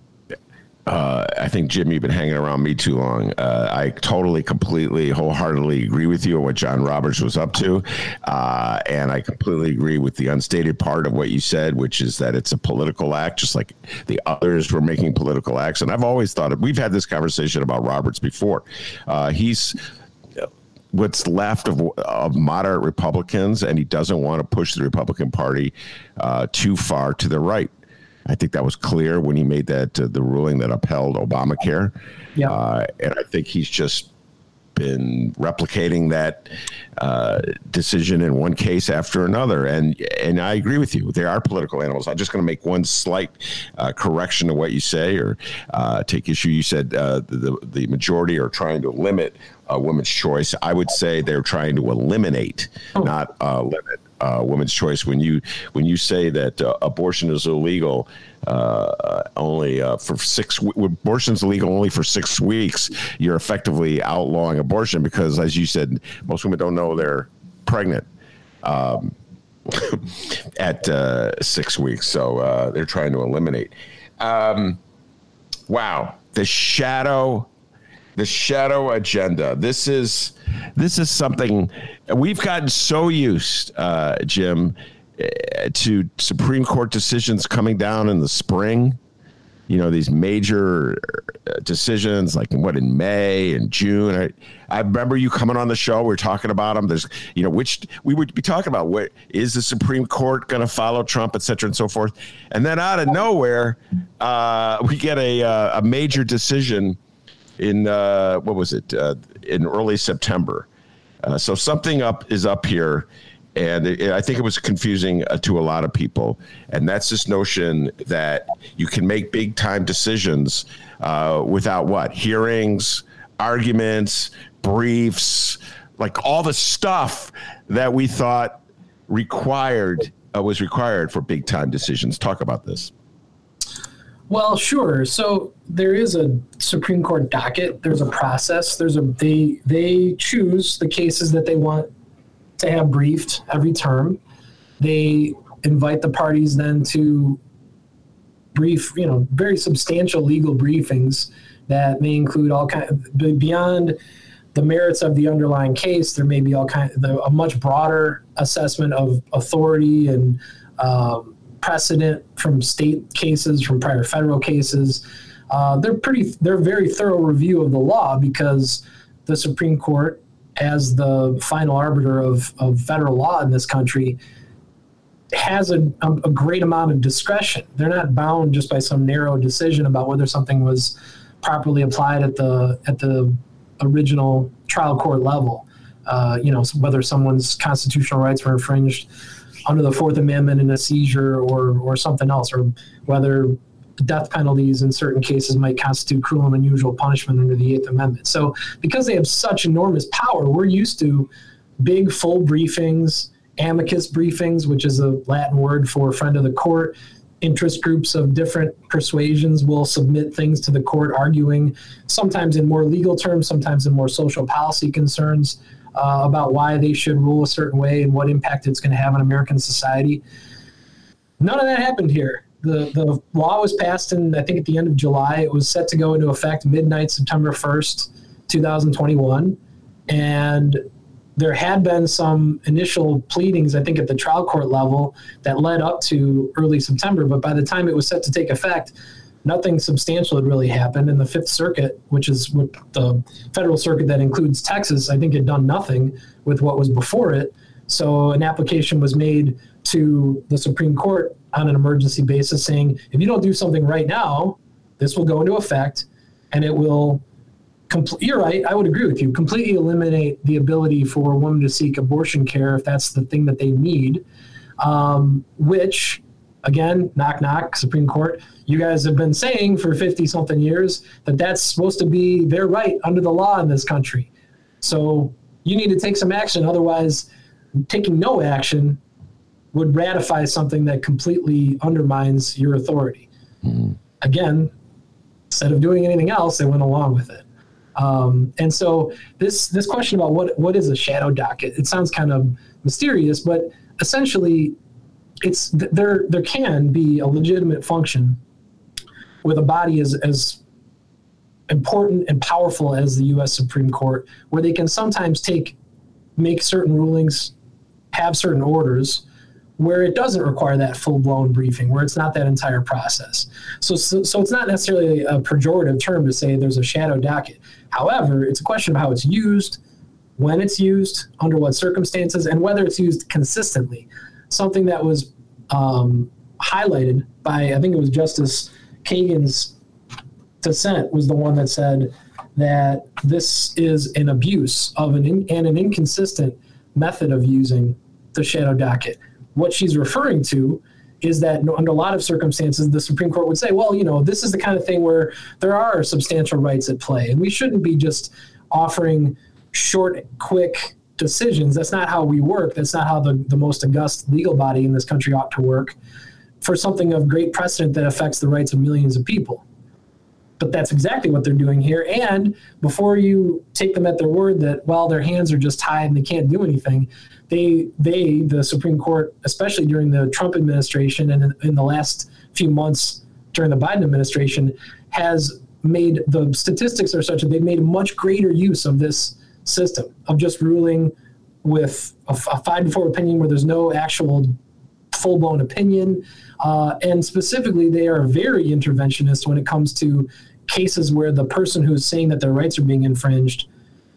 Uh, I think Jim, you've been hanging around me too long. Uh, I totally, completely, wholeheartedly agree with you on what John Roberts was up to, uh, and I completely agree with the unstated part of what you said, which is that it's a political act, just like the others were making political acts. And I've always thought we've had this conversation about Roberts before. Uh, he's what's left of, of moderate Republicans, and he doesn't want to push the Republican Party uh, too far to the right. I think that was clear when he made that uh, the ruling that upheld Obamacare. Yeah, uh, and I think he's just been replicating that uh, decision in one case after another. And and I agree with you. They are political animals. I'm just going to make one slight uh, correction to what you say or uh, take issue. You said uh, the the majority are trying to limit a woman's choice. I would say they're trying to eliminate, oh. not uh, limit uh, women's choice. When you when you say that uh, abortion is illegal uh, only uh, for six, abortion is illegal only for six weeks, you're effectively outlawing abortion because, as you said, most women don't know they're pregnant. Um, at uh, six weeks, so uh, they're trying to eliminate. Um, wow, the shadow the shadow agenda. This is this is something we've gotten so used, uh, Jim, eh, to Supreme Court decisions coming down in the spring. You know these major uh, decisions, like what in May and June. I, I remember you coming on the show. We are talking about them. There's, you know, which we would be talking about. What is the Supreme Court going to follow Trump, et cetera, and so forth. And then out of nowhere, uh, we get a uh, a major decision in uh, what was it uh, in early September. Uh, so something up is up here, and it, I think it was confusing uh, to a lot of people. And that's this notion that you can make big time decisions uh, without what hearings, arguments, briefs, like all the stuff that we thought required uh, was required for big time decisions. Talk about this. Well, sure. So there is a Supreme Court docket. There's a process. There's a they they choose the cases that they want to have briefed every term. They invite the parties then to brief, you know, very substantial legal briefings that may include all kind of, beyond the merits of the underlying case. There may be all kind of a much broader assessment of authority and um, precedent from state cases, from prior federal cases. uh, they're pretty they're very thorough review of the law because the Supreme Court, as the final arbiter of, of federal law in this country, has a, a great amount of discretion. They're not bound just by some narrow decision about whether something was properly applied at the at the original trial court level. Uh, you know, whether someone's constitutional rights were infringed under the Fourth Amendment in a seizure or or something else, or whether death penalties in certain cases might constitute cruel and unusual punishment under the Eighth Amendment. So, because they have such enormous power, we're used to big, full briefings, amicus briefings, which is a Latin word for friend of the court. Interest groups of different persuasions will submit things to the court, arguing sometimes in more legal terms, sometimes in more social policy concerns uh, about why they should rule a certain way and what impact it's going to have on American society. None of that happened here the the law was passed and I think at the end of July. It was set to go into effect midnight September first, two thousand twenty one, and there had been some initial pleadings I think at the trial court level that led up to early September. But by the time it was set to take effect, nothing substantial had really happened. And the Fifth Circuit, which is the federal circuit that includes Texas, I think had done nothing with what was before it. So an application was made to the Supreme Court on an emergency basis saying, if you don't do something right now, this will go into effect and it will. You're right. I would agree with you. Completely eliminate the ability for a woman to seek abortion care if that's the thing that they need. Um, which, again, knock knock, Supreme Court. You guys have been saying for 50 something years that that's supposed to be their right under the law in this country. So you need to take some action. Otherwise, taking no action would ratify something that completely undermines your authority. Mm-hmm. Again, instead of doing anything else, they went along with it. Um, and so this this question about what what is a shadow docket? It sounds kind of mysterious, but essentially, it's there there can be a legitimate function with a body as as important and powerful as the U.S. Supreme Court, where they can sometimes take make certain rulings, have certain orders, where it doesn't require that full blown briefing, where it's not that entire process. So, so, so, it's not necessarily a pejorative term to say there's a shadow docket. However, it's a question of how it's used, when it's used, under what circumstances, and whether it's used consistently. Something that was um, highlighted by, I think it was Justice Kagan's dissent, was the one that said that this is an abuse of an in, and an inconsistent method of using the shadow docket. What she's referring to is that under a lot of circumstances, the Supreme Court would say, well, you know, this is the kind of thing where there are substantial rights at play, and we shouldn't be just offering short, quick decisions. That's not how we work. That's not how the, the most august legal body in this country ought to work for something of great precedent that affects the rights of millions of people. But that's exactly what they're doing here. And before you take them at their word that, well, their hands are just tied and they can't do anything, they they the Supreme Court, especially during the Trump administration and in, in the last few months during the Biden administration, has made the statistics are such that they've made much greater use of this system of just ruling with a, a five to four opinion where there's no actual full blown opinion. Uh, and specifically, they are very interventionist when it comes to cases where the person who's saying that their rights are being infringed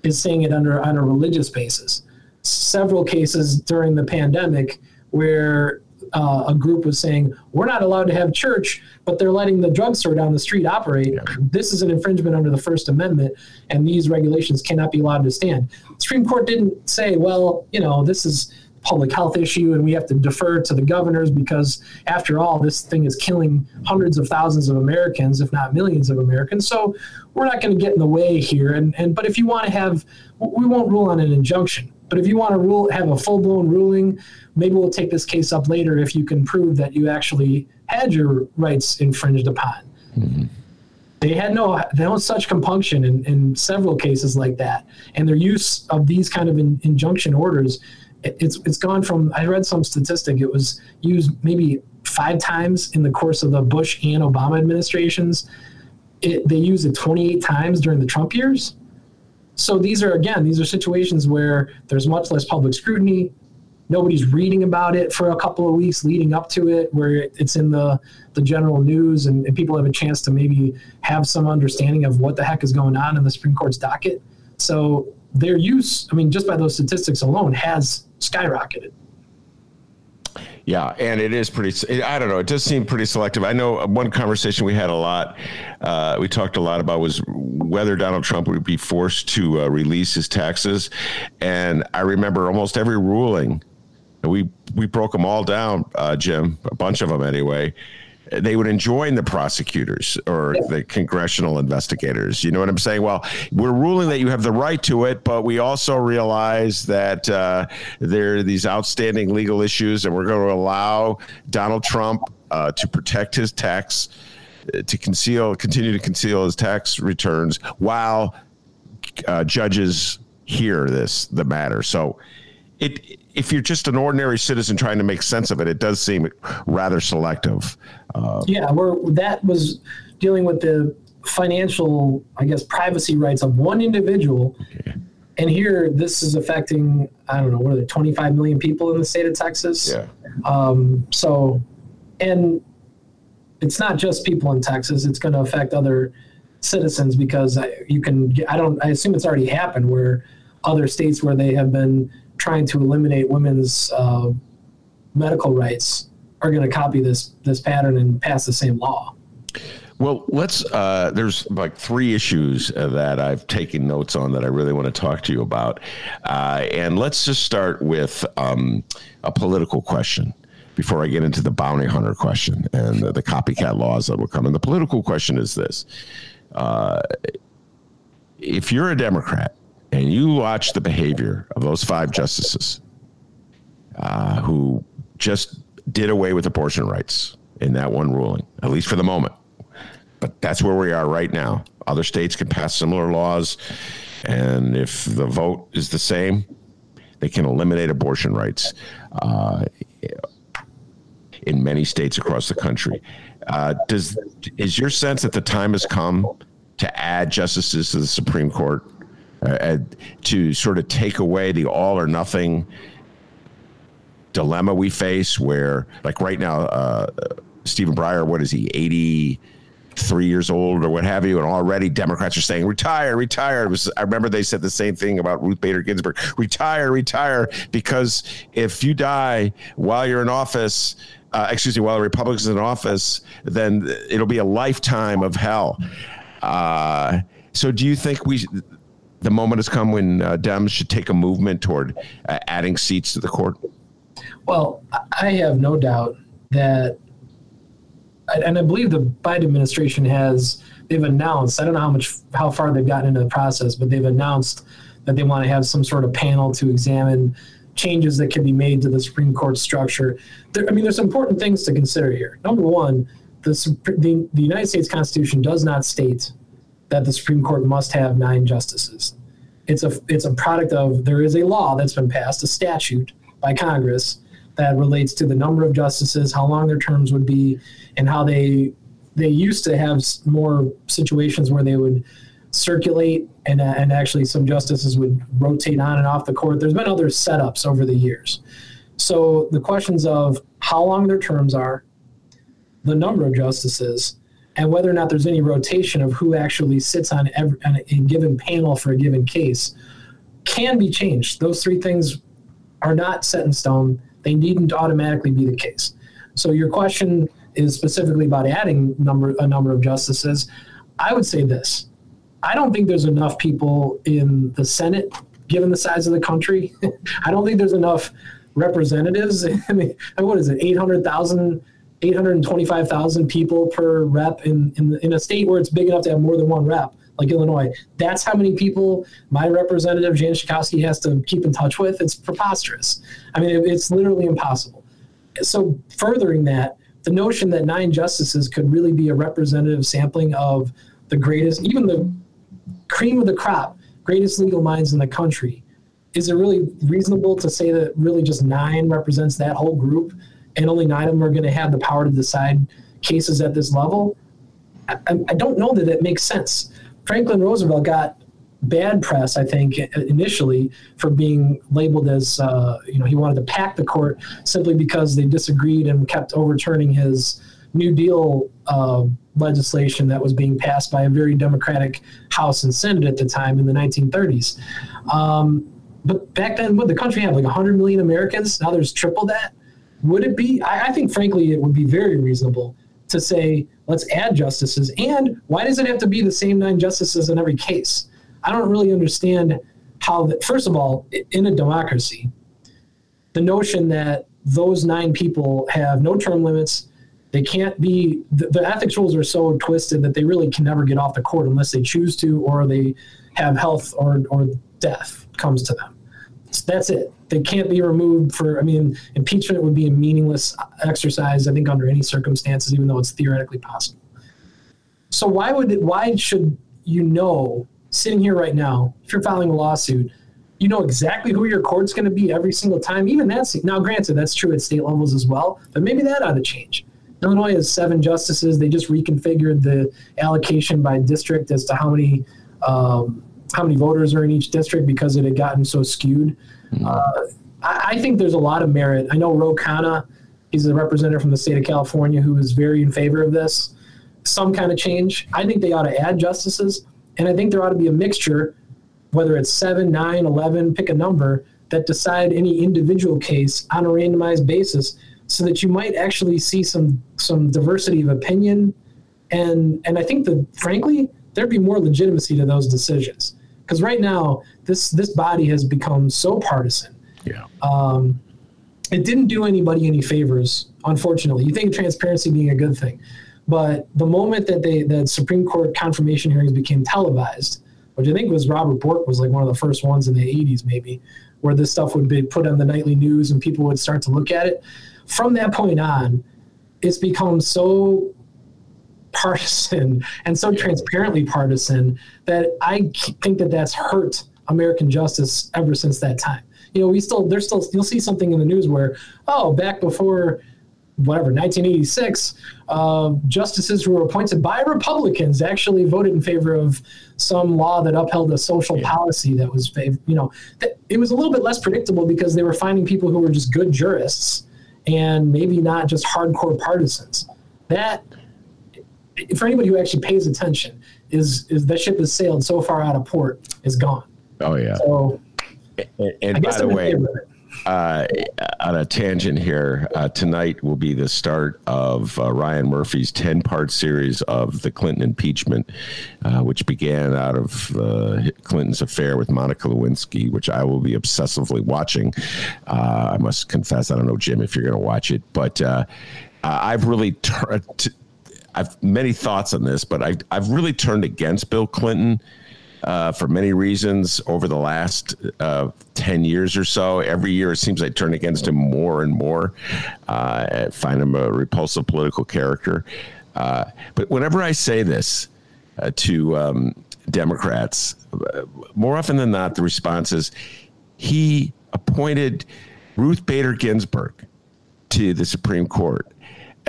is saying it under on a religious basis several cases during the pandemic where uh, a group was saying we're not allowed to have church, but they're letting the drugstore down the street operate. Yeah. This is an infringement under the First Amendment, and these regulations cannot be allowed to stand. The Supreme Court didn't say, well, you know, this is public health issue and we have to defer to the governors because after all this thing is killing hundreds of thousands of americans if not millions of americans so we're not going to get in the way here and, and but if you want to have we won't rule on an injunction but if you want to rule, have a full blown ruling, maybe we'll take this case up later if you can prove that you actually had your rights infringed upon. Mm-hmm. They had no, no such compunction in, in several cases like that, and their use of these kind of in, injunction orders, it, it's it's gone from. I read some statistic; it was used maybe five times in the course of the Bush and Obama administrations. It, they used it 28 times during the Trump years. So these are again, these are situations where there's much less public scrutiny. nobody's reading about it for a couple of weeks leading up to it, where it's in the the general news and, and people have a chance to maybe have some understanding of what the heck is going on in the Supreme Court's docket. So their use, I mean, just by those statistics alone, has skyrocketed. Yeah, and it is pretty. I don't know. It does seem pretty selective. I know one conversation we had a lot. Uh, we talked a lot about was whether Donald Trump would be forced to uh, release his taxes, and I remember almost every ruling. We we broke them all down, uh, Jim. A bunch of them anyway they would enjoin the prosecutors or the congressional investigators. You know what I'm saying? Well, we're ruling that you have the right to it, but we also realize that uh, there are these outstanding legal issues, and we're going to allow Donald Trump uh, to protect his tax, uh, to conceal, continue to conceal his tax returns while uh, judges hear this the matter. So it if you're just an ordinary citizen trying to make sense of it, it does seem rather selective. Uh, yeah, where that was dealing with the financial, I guess, privacy rights of one individual. Okay. And here, this is affecting, I don't know, what are there, 25 million people in the state of Texas? Yeah. Um, so, and it's not just people in Texas, it's going to affect other citizens because you can, I don't, I assume it's already happened where other states where they have been trying to eliminate women's uh, medical rights are going to copy this this pattern and pass the same law. Well, let's. Uh, there's like three issues that I've taken notes on that I really want to talk to you about, uh, and let's just start with um, a political question before I get into the bounty hunter question and the, the copycat laws that will come. And the political question is this: uh, If you're a Democrat and you watch the behavior of those five justices uh, who just did away with abortion rights in that one ruling, at least for the moment. But that's where we are right now. Other states can pass similar laws, and if the vote is the same, they can eliminate abortion rights uh, in many states across the country. Uh, does is your sense that the time has come to add justices to the Supreme Court uh, to sort of take away the all or nothing dilemma we face where like right now uh, stephen breyer what is he 83 years old or what have you and already democrats are saying retire retire. Was, i remember they said the same thing about ruth bader ginsburg retire retire because if you die while you're in office uh, excuse me while the republicans in office then it'll be a lifetime of hell. Uh, so do you think we the moment has come when uh, Dems should take a movement toward uh, adding seats to the court? Well, I have no doubt that, and I believe the Biden administration has. They've announced. I don't know how much, how far they've gotten into the process, but they've announced that they want to have some sort of panel to examine changes that can be made to the Supreme Court structure. There, I mean, there's important things to consider here. Number one, the, the, the United States Constitution does not state that the Supreme Court must have nine justices. It's a it's a product of there is a law that's been passed, a statute by Congress that relates to the number of justices, how long their terms would be, and how they they used to have more situations where they would circulate and, uh, and actually some justices would rotate on and off the court. There's been other setups over the years. So the questions of how long their terms are, the number of justices, and whether or not there's any rotation of who actually sits on, every, on a, a given panel for a given case can be changed. Those three things are not set in stone. They needn't automatically be the case. So your question is specifically about adding number a number of justices. I would say this. I don't think there's enough people in the Senate, given the size of the country. I don't think there's enough representatives. I mean, what is it, 800,000 825,000 people per rep in, in, in, a state where it's big enough to have more than one rep, like Illinois. That's how many people my representative, Jan Schakowsky, has to keep in touch with. It's preposterous. I mean, it, it's literally impossible. So, furthering that, the notion that nine justices could really be a representative sampling of the greatest, even the cream of the crop, greatest legal minds in the country, is it really reasonable to say that really just nine represents that whole group? And only nine of them are going to have the power to decide cases at this level, I, I don't know that it makes sense. Franklin Roosevelt got bad press, I think, initially for being labeled as, uh, you know, he wanted to pack the court simply because they disagreed and kept overturning his New Deal uh, legislation that was being passed by a very Democratic House and Senate at the time in the 1930s. Um, but back then, would the country have like 100 million Americans? Now there's triple that. Would it be? I, I think, frankly, it would be very reasonable to say, let's add justices. And why does it have to be the same nine justices in every case? I don't really understand how first of all, in a democracy, the notion that those nine people have no term limits, they can't be, the, the ethics rules are so twisted that they really can never get off the court unless they choose to or they have health or, or death comes to them. That's it. They can't be removed for, I mean, impeachment would be a meaningless exercise, I think, under any circumstances, even though it's theoretically possible. So why would, it, why should you know sitting here right now, if you're filing a lawsuit, you know exactly who your court's going to be every single time. Even that's now, granted, that's true at state levels as well, but maybe that ought to change. Illinois has seven justices. They just reconfigured the allocation by district as to how many um, how many voters are in each district because it had gotten so skewed. Mm-hmm. Uh, I, I, think there's a lot of merit. I know Ro Khanna, he's a representative from the state of California who is very in favor of this. Some kind of change. I think they ought to add justices. And I think there ought to be a mixture, whether it's seven, nine, 11, pick a number, that decide any individual case on a randomized basis so that you might actually see some some diversity of opinion and and I think that frankly there'd be more legitimacy to those decisions because right now this this body has become so partisan. Yeah. Um, it didn't do anybody any favors unfortunately. You think transparency being a good thing. But the moment that they that Supreme Court confirmation hearings became televised, which I think was Robert Bork was like one of the first ones in the 80s maybe, where this stuff would be put on the nightly news and people would start to look at it. From that point on, it's become so partisan and so transparently partisan that I think that that's hurt American justice ever since that time. You know, we still there's still you'll see something in the news where oh back before whatever 1986 uh, justices who were appointed by republicans actually voted in favor of some law that upheld a social yeah. policy that was you know it was a little bit less predictable because they were finding people who were just good jurists and maybe not just hardcore partisans that for anybody who actually pays attention is is that ship has sailed so far out of port is gone oh yeah so and, and by the way uh, on a tangent here, uh, tonight will be the start of uh, Ryan Murphy's 10 part series of the Clinton impeachment, uh, which began out of uh, Clinton's affair with Monica Lewinsky, which I will be obsessively watching. Uh, I must confess, I don't know, Jim, if you're going to watch it, but I've really turned. I've many thoughts on this, but I've, I've really turned against Bill Clinton uh, for many reasons over the last uh, 10 years or so. Every year it seems I turn against him more and more. Uh, I find him a repulsive political character. Uh, but whenever I say this uh, to um, Democrats, uh, more often than not, the response is he appointed Ruth Bader Ginsburg to the Supreme Court.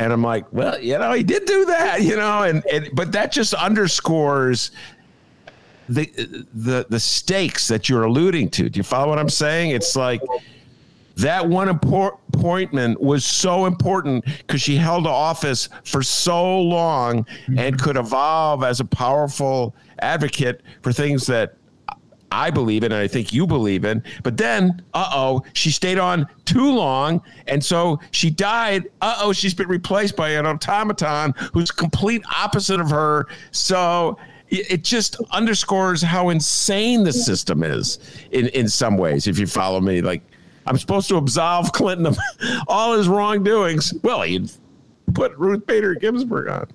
And I'm like, well, you know, he did do that, you know, and, and but that just underscores the the the stakes that you're alluding to. Do you follow what I'm saying? It's like that one appointment was so important because she held office for so long and mm-hmm. could evolve as a powerful advocate for things that I believe in and I think you believe in. But then, uh oh, she stayed on too long. And so she died. Uh oh, she's been replaced by an automaton who's complete opposite of her. So it just underscores how insane the system is in, in some ways, if you follow me. Like, I'm supposed to absolve Clinton of all his wrongdoings. Well, he put Ruth Bader Ginsburg on.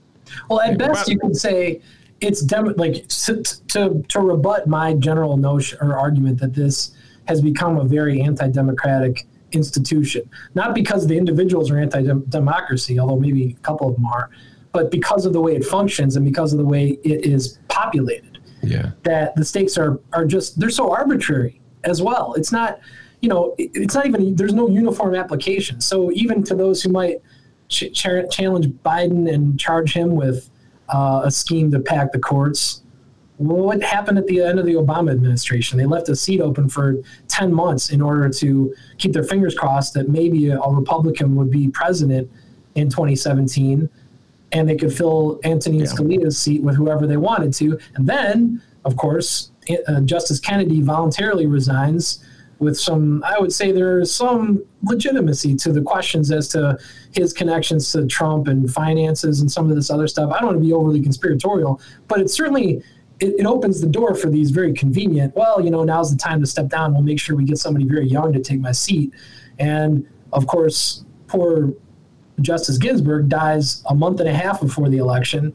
Well, at best, you could say it's dem- like to, to, to rebut my general notion or argument that this has become a very anti-democratic institution. Not because the individuals are anti-democracy, although maybe a couple of them are, but because of the way it functions and because of the way it is populated, yeah. that the stakes are are just they're so arbitrary as well. It's not, you know, it's not even there's no uniform application. So even to those who might ch- challenge Biden and charge him with uh, a scheme to pack the courts, what happened at the end of the Obama administration? They left a seat open for 10 months in order to keep their fingers crossed that maybe a, Republican would be president in 2017 and they could fill Antonin yeah. Scalia's seat with whoever they wanted to. And then, of course, uh, Justice Kennedy voluntarily resigns with some, I would say there's some legitimacy to the questions as to his connections to Trump and finances and some of this other stuff. I don't want to be overly conspiratorial, but it certainly it, it, opens the door for these very convenient, well, you know, now's the time to step down. We'll make sure we get somebody very young to take my seat. And of course, poor Justice Ginsburg dies a month and a half before the election,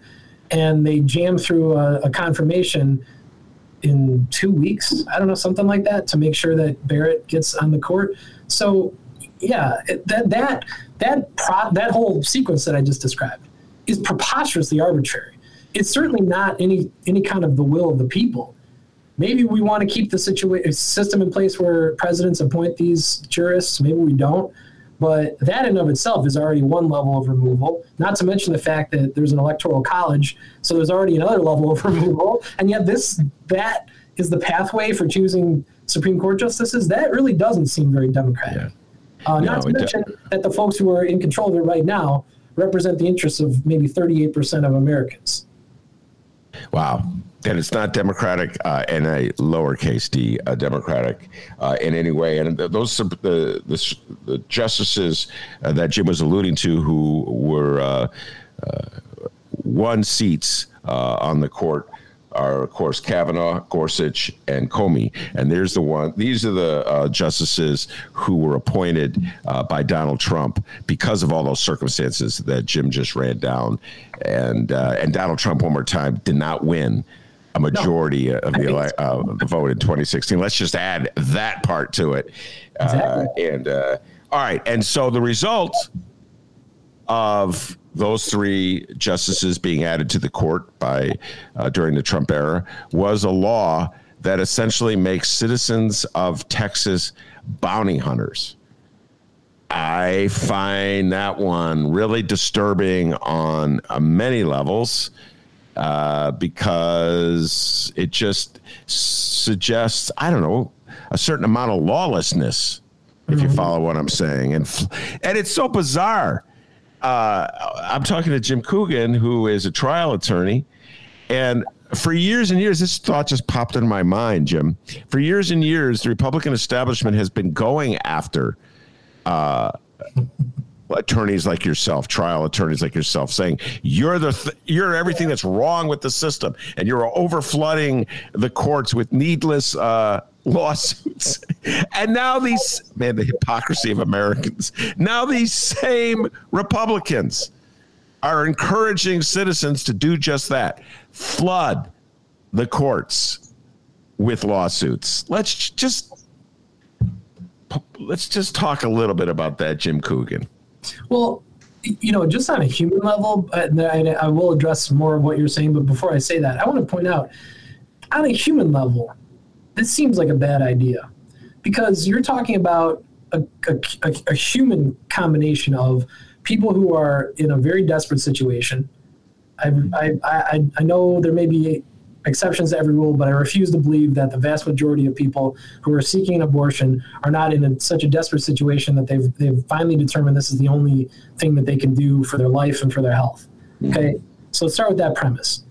and they jam through a, a confirmation in two weeks. I don't know, something like that, to make sure that Barrett gets on the court. So, yeah, that that that pro, that whole sequence that I just described is preposterously arbitrary. It's certainly not any any kind of the will of the people. Maybe we want to keep the situation system in place where presidents appoint these jurists. Maybe we don't. But that in of itself is already one level of removal, not to mention the fact that there's an electoral college, so there's already another level of removal. And yet this that is the pathway for choosing Supreme Court justices. That really doesn't seem very democratic. Yeah. Uh, no, not to mention that the folks who are in control of it right now represent the interests of maybe 38% of Americans. Wow that it's not democratic uh, and a lowercase d uh, democratic uh, in any way. And those the the, the justices uh, that Jim was alluding to, who were uh, uh, won seats on the court. Are of course Kavanaugh, Gorsuch, and Coney, and there's the one. These are the justices who were appointed by Donald Trump because of all those circumstances that Jim just ran down, and and Donald Trump one more time did not win a majority no, of the, uh, vote in 2016. Let's just add that part to it. Uh, exactly. Uh, and uh, all right, and so the result of those three justices being added to the court by uh, during the Trump era was a law that essentially makes citizens of Texas bounty hunters. I find that one really disturbing on uh, many levels uh, because it just suggests, I don't know, a certain amount of lawlessness, if mm-hmm. you follow what I'm saying. And, and it's so bizarre. Uh, I'm talking to Jim Coogan, who is a trial attorney. And for years and years, this thought just popped in my mind, Jim. For years and years, the Republican establishment has been going after uh, attorneys like yourself, trial attorneys like yourself, saying you're the th- you're everything that's wrong with the system, and you're overflooding the courts with needless uh, lawsuits. and now these man, the hypocrisy of Americans. Now these same Republicans are encouraging citizens to do just that: flood the courts with lawsuits. Let's just let's just talk a little bit about that, Jim Coogan. Well, you know, just on a human level, uh, I, I will address more of what you're saying. But before I say that, I want to point out on a human level, this seems like a bad idea because you're talking about a, a, a, human combination of people who are in a very desperate situation. I, I, I, I know there may be exceptions to every rule, but I refuse to believe that the vast majority of people who are seeking an abortion are not in a, such a desperate situation that they've they've finally determined this is the only thing that they can do for their life and for their health. Mm-hmm. Okay, so let's start with that premise.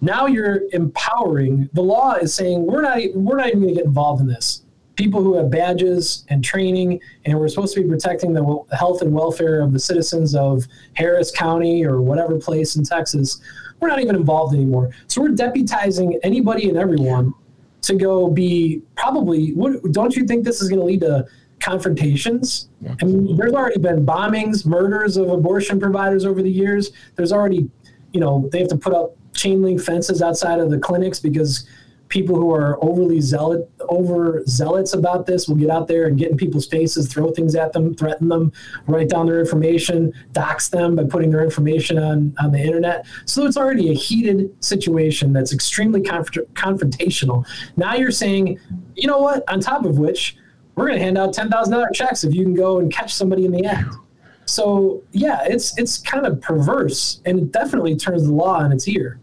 Now you're empowering. The law is saying we're not we're not even going to get involved in this. People who have badges and training, and we're supposed to be protecting the health and welfare of the citizens of Harris County or whatever place in Texas we're not even involved anymore. So we're deputizing anybody and everyone to go be probably. What, don't you think this is going to lead to confrontations? I mean, there's already been bombings, murders of abortion providers over the years. There's already, you know, they have to put up chain link fences outside of the clinics because people who are overly zealot over zealots about this will get out there and get in people's faces, throw things at them, threaten them, write down their information, dox them by putting their information on, on the internet. So it's already a heated situation that's extremely conf- confrontational. Now you're saying, you know what? On top of which, we're going to hand out ten thousand dollar checks if you can go and catch somebody in the act. So yeah, it's it's kind of perverse, and it definitely turns the law on its ear.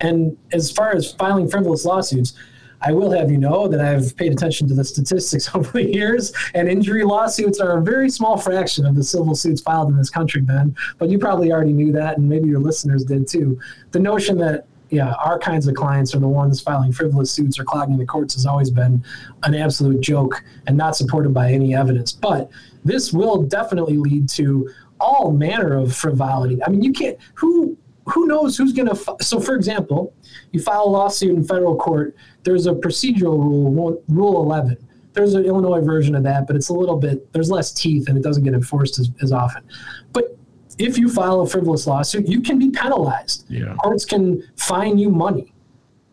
And as far as filing frivolous lawsuits, I will have you know that I've paid attention to the statistics over the years, and injury lawsuits are a very small fraction of the civil suits filed in this country, Ben. But you probably already knew that, and maybe your listeners did too. The notion that yeah, our kinds of clients are the ones filing frivolous suits or clogging the courts has always been an absolute joke and not supported by any evidence. But this will definitely lead to all manner of frivolity. I mean, you can't who who knows who's going to. So, for example, you file a lawsuit in federal court. There's a procedural rule, Rule 11. There's an Illinois version of that, but it's a little bit. There's less teeth, and it doesn't get enforced as, as often. But if you file a frivolous lawsuit, you can be penalized. Yeah. Courts can fine you money.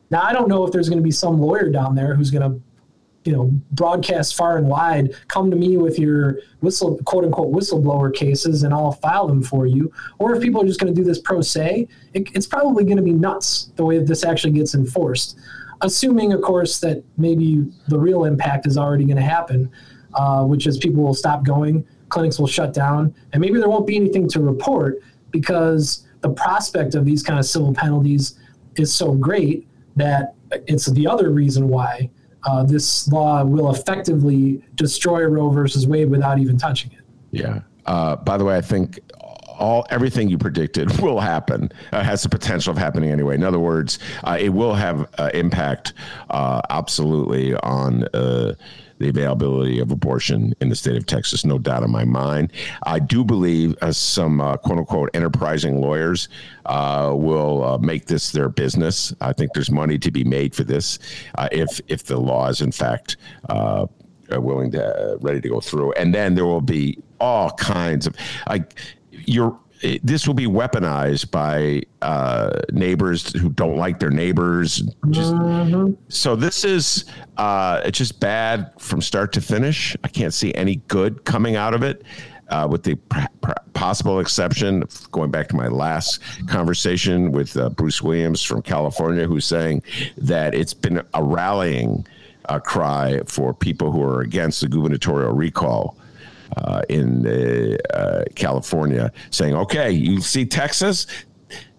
Now, I don't know if there's going to be some lawyer down there who's going to you know broadcast far and wide come to me with your whistle quote unquote whistleblower cases and i'll file them for you. Or if people are just going to do this pro se it, it's probably going to be nuts the way that this actually gets enforced. Assuming of course that maybe the real impact is already going to happen uh, which is people will stop going clinics will shut down and maybe there won't be anything to report because the prospect of these kind of civil penalties is so great that it's the other reason why uh, this law will effectively destroy Roe versus Wade without even touching it. Yeah. Uh, by the way, I think all everything you predicted will happen. Uh, has the potential of happening anyway. In other words, uh, it will have uh, impact uh, absolutely on uh, the availability of abortion in the state of Texas, no doubt in my mind. I do believe uh, some uh, quote unquote enterprising lawyers uh, will uh, make this their business. I think there's money to be made for this uh, if if the law is in fact uh, willing to ready to go through, and then there will be all kinds of like you're this will be weaponized by uh, neighbors who don't like their neighbors. Just, mm-hmm. So this is uh, it's just bad from start to finish. I can't see any good coming out of it. Uh, with the pr- pr- possible exception, going back to my last conversation with uh, Bruce Williams from California, who's saying that it's been a rallying uh, cry for people who are against the gubernatorial recall uh, in uh, California saying, okay, you see Texas?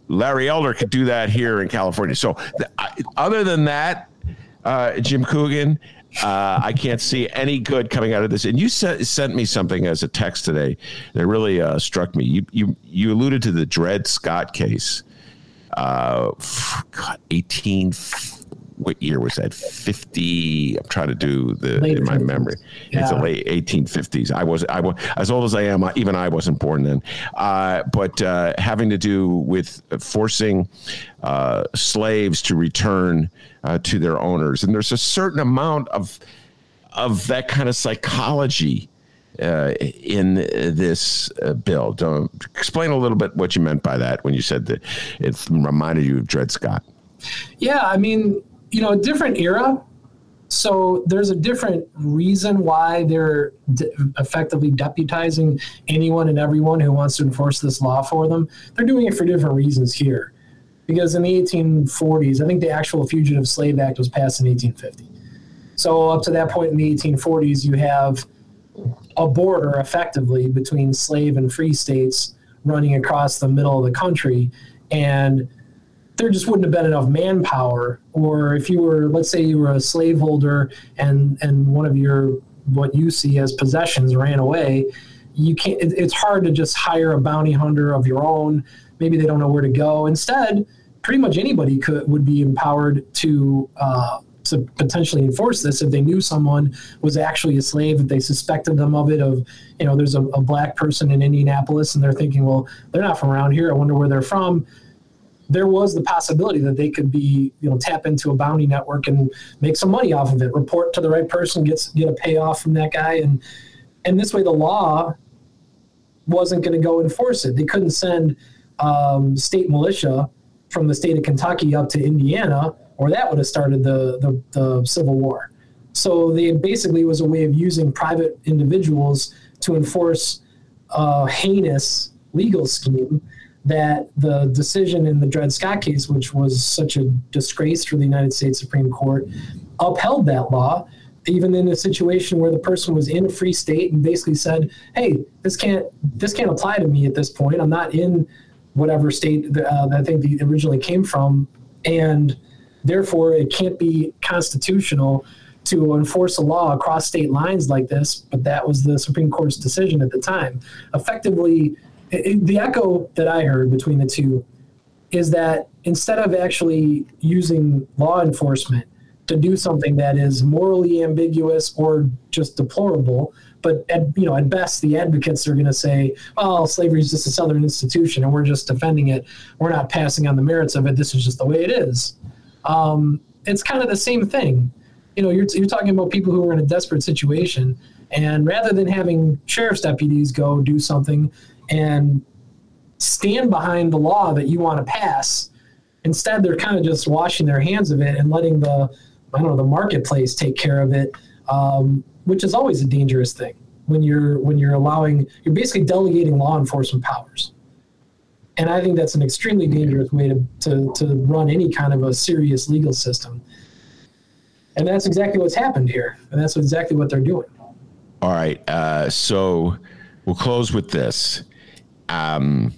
Larry Elder could do that here in California. So, th- other than that, uh, Jim Coogan, uh, I can't see any good coming out of this. And you sent, sent me something as a text today that really uh, struck me. You, you, you alluded to the Dred Scott case. Uh, God, 18 what year was that? 50. I'm trying to do the Late in my 50s. memory. Yeah. It's the late 1850s. I was I was as old as I am. Even I wasn't born then. Uh, but uh, having to do with forcing uh, slaves to return uh, to their owners, and there's a certain amount of of that kind of psychology. Uh, in this uh, bill, Don't, explain a little bit what you meant by that when you said that it reminded you of Dred Scott. Yeah, I mean, you know, a different era. So there's a different reason why they're de- effectively deputizing anyone and everyone who wants to enforce this law for them. They're doing it for different reasons here. Because in the 1840s, I think the actual Fugitive Slave Act was passed in 1850. So up to that point in the 1840s, you have a border effectively between slave and free states running across the middle of the country. And there just wouldn't have been enough manpower. Or if you were, let's say, you were a slaveholder and and one of your what you see as possessions ran away, you can't. It, it's hard to just hire a bounty hunter of your own. Maybe they don't know where to go. Instead, pretty much anybody could would be empowered to. Uh, to potentially enforce this if they knew someone was actually a slave, if they suspected them of it, of, you know, there's a, a black person in Indianapolis and they're thinking, well, they're not from around here. I wonder where they're from there was the possibility that they could be, you know, tap into a bounty network and make some money off of it. Report to the right person, gets get a payoff from that guy, and and this way the law wasn't going to go enforce it. They couldn't send um, state militia from the state of Kentucky up to Indiana, or that would have started the, the, the Civil War. So they basically was a way of using private individuals to enforce a heinous legal scheme that the decision in the Dred Scott case, which was such a disgrace for the United States Supreme Court, upheld that law, even in a situation where the person was in a free state and basically said, "Hey, this can't this can't apply to me at this point. I'm not in whatever state uh, that I think they originally came from and therefore it can't be constitutional to enforce a law across state lines like this. But that was the Supreme Court's decision at the time. Effectively, it, the echo that I heard between the two is that instead of actually using law enforcement to do something that is morally ambiguous or just deplorable, but at, you know, at best, the advocates are going to say, "Oh, slavery is just a Southern institution, and we're just defending it. We're not passing on the merits of it. This is just the way it is." Um, it's kind of the same thing. You know, you're, you're talking about people who are in a desperate situation, and rather than having sheriff's deputies go do something and stand behind the law that you want to pass, instead they're kind of just washing their hands of it and letting the I don't know the marketplace take care of it. Um, which is always a dangerous thing when you're when you're allowing you're basically delegating law enforcement powers. And i think that's an extremely dangerous way to, to, to run any kind of a serious legal system. And that's exactly what's happened here and that's exactly what they're doing. All right uh, so we'll close with this um,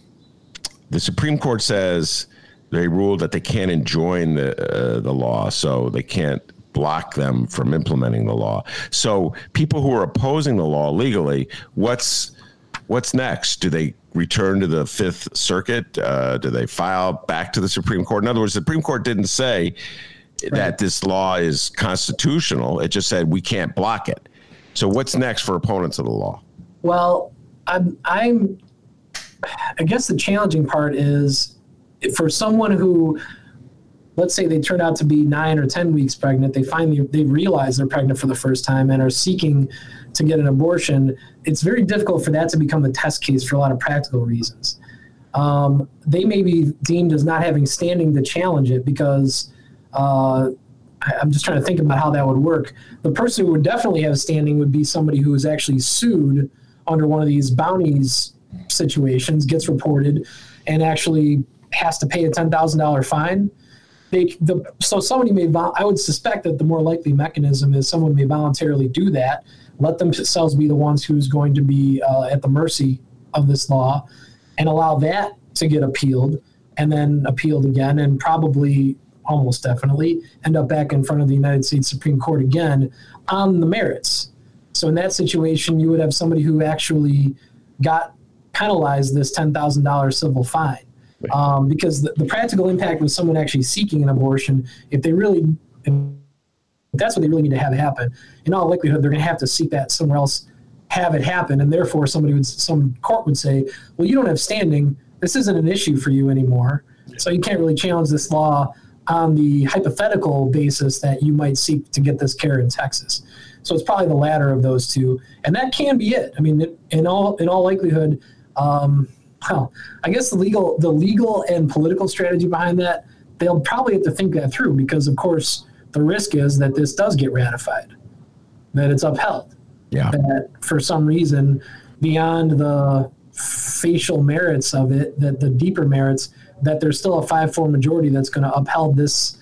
the supreme court says they ruled that they can't enjoin the uh, the law so they can't block them from implementing the law. So people who are opposing the law legally, what's what's next? Do they return to the Fifth Circuit? Uh, do they file back to the Supreme Court? In other words, the Supreme Court didn't say right. that this law is constitutional. It just said we can't block it. So what's next for opponents of the law? Well, I'm, I'm I guess the challenging part is for someone who let's say they turn out to be nine or 10 weeks pregnant, they finally, they realize they're pregnant for the first time and are seeking to get an abortion, it's very difficult for that to become a test case for a lot of practical reasons. Um, they may be deemed as not having standing to challenge it because uh, I'm just trying to think about how that would work. The person who would definitely have standing would be somebody who is actually sued under one of these bounties situations, gets reported, and actually has to pay a $10,000 fine they the so somebody may I would suspect that the more likely mechanism is someone may voluntarily do that, let themselves be the ones who's going to be uh, at the mercy of this law, and allow that to get appealed and then appealed again and probably almost definitely end up back in front of the United States Supreme Court again on the merits. So in that situation, you would have somebody who actually got penalized this ten thousand dollars civil fine um, because the, the, practical impact with someone actually seeking an abortion, if they really, if that's what they really need to have happen, in all likelihood, they're going to have to seek that somewhere else, have it happen, and therefore somebody would, some court would say, well, you don't have standing. This isn't an issue for you anymore, so you can't really challenge this law on the hypothetical basis that you might seek to get this care in Texas. So it's probably the latter of those two, and that can be it. I mean, in all in all likelihood. Um, well, I guess the legal the legal and political strategy behind that, they'll probably have to think that through because of course the risk is that this does get ratified, that it's upheld. Yeah. That for some reason, beyond the facial merits of it, that the deeper merits, that there's still a five four majority that's going to upheld this,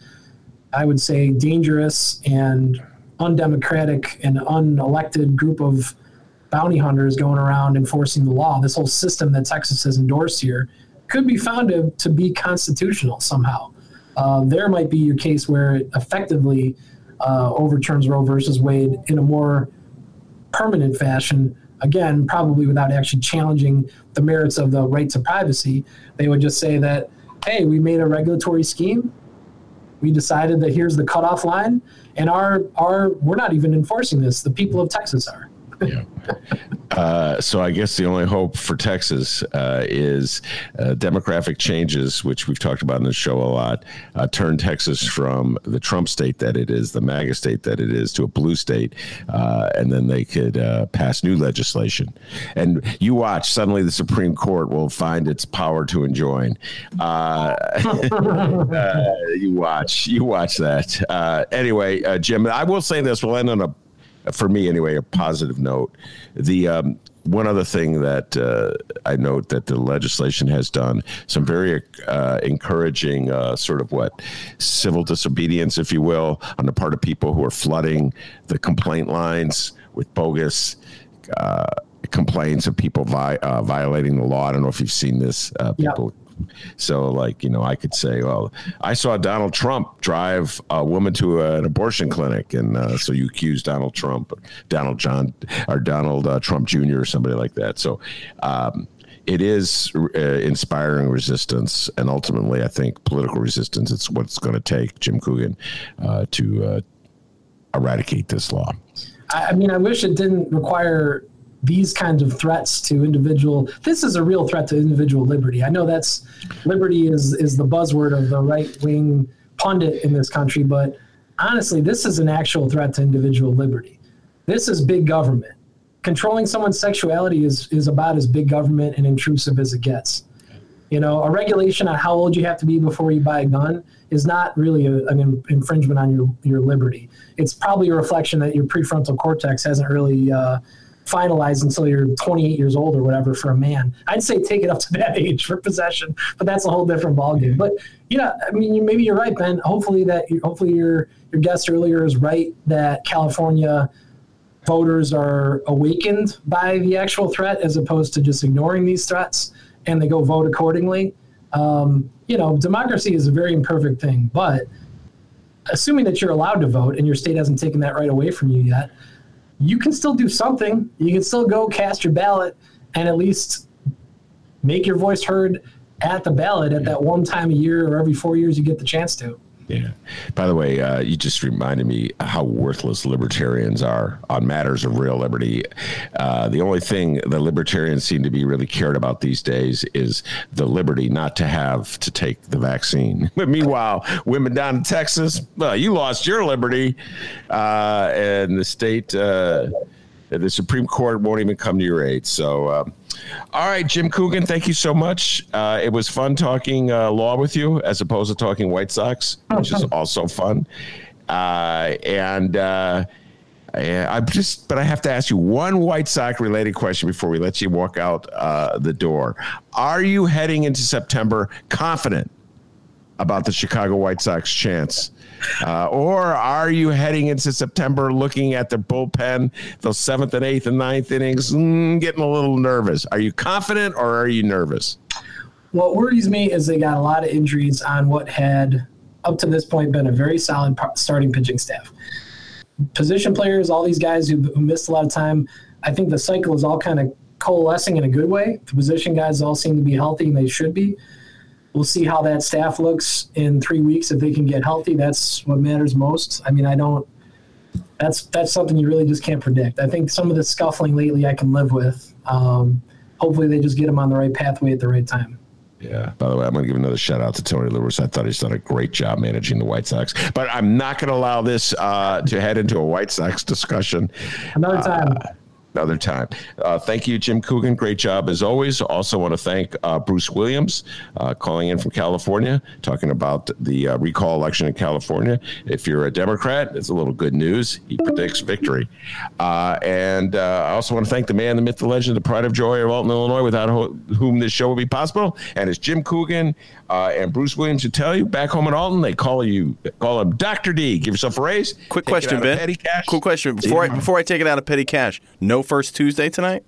I would say, dangerous and undemocratic and unelected group of bounty hunters going around enforcing the law. This whole system that Texas has endorsed here could be found to, to be constitutional somehow. Uh, there might be a case where it effectively uh, overturns Roe versus Wade in a more permanent fashion. Again, probably without actually challenging the merits of the right to privacy. They would just say that, hey, we made a regulatory scheme. We decided that here's the cutoff line, and our our we're not even enforcing this. The people of Texas are yeah. Uh, so I guess the only hope for Texas uh, is uh, demographic changes, which we've talked about in the show a lot, uh, turn Texas from the Trump state that it is, the MAGA state that it is, to a blue state, uh, and then they could uh, pass new legislation. And you watch, suddenly the Supreme Court will find its power to enjoin. you watch, you watch that. anyway, Jim, I will say this: we'll end on a for me anyway, a positive note. The um, one other thing that uh, I note that the legislation has done some very uh, encouraging uh, sort of what civil disobedience, if you will, on the part of people who are flooding the complaint lines with bogus uh, complaints of people vi- uh, violating the law. I don't know if you've seen this. Uh, people So, like, you know, I could say, well, I saw Donald Trump drive a woman to an abortion clinic. And uh, so you accuse Donald Trump, or Donald John, or Donald uh, Trump Jr., or somebody like that. So, um, it is uh, inspiring resistance, and ultimately, I think political resistance. It's what's going to take Jim Coogan uh, to uh, eradicate this law. I mean, I wish it didn't require these kinds of threats to individual this is a real threat to individual liberty. I know that's liberty is is the buzzword of the right wing pundit in this country but honestly this is an actual threat to individual liberty. This is big government. Controlling someone's sexuality is is about as big government and intrusive as it gets. You know a regulation on how old you have to be before you buy a gun is not really a, an infringement on your your liberty. It's probably a reflection that your prefrontal cortex hasn't really uh, finalized until you're 28 years old or whatever for a man. I'd say take it up to that age for possession, but that's a whole different ballgame. But yeah, I mean, maybe you're right, Ben. Hopefully that hopefully your your guest earlier is right that California voters are awakened by the actual threat as opposed to just ignoring these threats and they go vote accordingly. Um, you know, democracy is a very imperfect thing, but assuming that you're allowed to vote and your state hasn't taken that right away from you yet, you can still do something. You can still go cast your ballot and at least make your voice heard at the ballot at that one time a year or every four years you get the chance to. Yeah. By the way, uh, you just reminded me how worthless libertarians are on matters of real liberty. Uh, the only thing the libertarians seem to be really cared about these days is the liberty not to have to take the vaccine. But meanwhile, women down in Texas, well, you lost your liberty, uh, and the state, uh, the Supreme Court won't even come to your aid. So. Um, all right, Jim Coogan, thank you so much. Uh, it was fun talking uh, law with you as opposed to talking White Sox, which is also fun. Uh, and uh, I just, but I have to ask you one White Sox related question before we let you walk out uh, the door. Are you heading into September confident about the Chicago White Sox chance? Uh, or are you heading into September looking at the bullpen, those seventh and eighth and ninth innings, mm, getting a little nervous? Are you confident or are you nervous? What worries me is they got a lot of injuries on what had, up to this point, been a very solid starting pitching staff. Position players, all these guys who, who missed a lot of time, I think the cycle is all kind of coalescing in a good way. The position guys all seem to be healthy and they should be. We'll see how that staff looks in three weeks. If they can get healthy, that's what matters most. I mean, I don't. That's that's something you really just can't predict. I think some of the scuffling lately I can live with. Um, hopefully, they just get them on the right pathway at the right time. Yeah. By the way, I'm going to give another shout out to Tony La Russa. I thought he's done a great job managing the White Sox, but I'm not going to allow this uh, to head into a White Sox discussion. Another time. Uh, another time. Uh, thank you, Jim Coogan. Great job as always. Also, want to thank uh, Bruce Williams uh, calling in from California, talking about the uh, recall election in California. If you're a Democrat, it's a little good news. He predicts victory. Uh, and uh, I also want to thank the man, the myth, the legend, the pride of joy of Alton, Illinois, without ho- whom this show would be possible. And it's Jim Coogan and Bruce Williams who tell you back home in Alton, they call you call him Dr. D. Give yourself a raise. Quick question, Ben. Petty cash. Quick question before I before I take it out of petty cash. No first Tuesday tonight?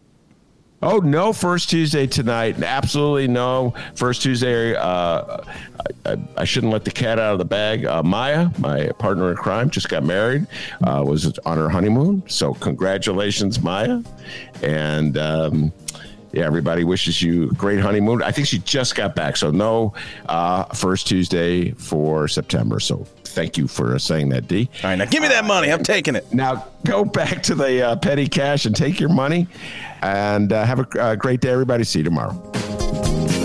Oh no, first Tuesday tonight. Absolutely no first Tuesday. Uh, I, I, shouldn't let the cat out of the bag. Uh, Maya, my partner in crime, just got married. Uh, was on her honeymoon. So congratulations, Maya. And um, yeah, everybody wishes you a great honeymoon. I think she just got back, so no uh, first Tuesday for September. So thank you for saying that, D. All right, now give me that money. I'm taking it. Now go back to the uh, petty cash and take your money, and uh, have a, a great day, everybody. See you tomorrow.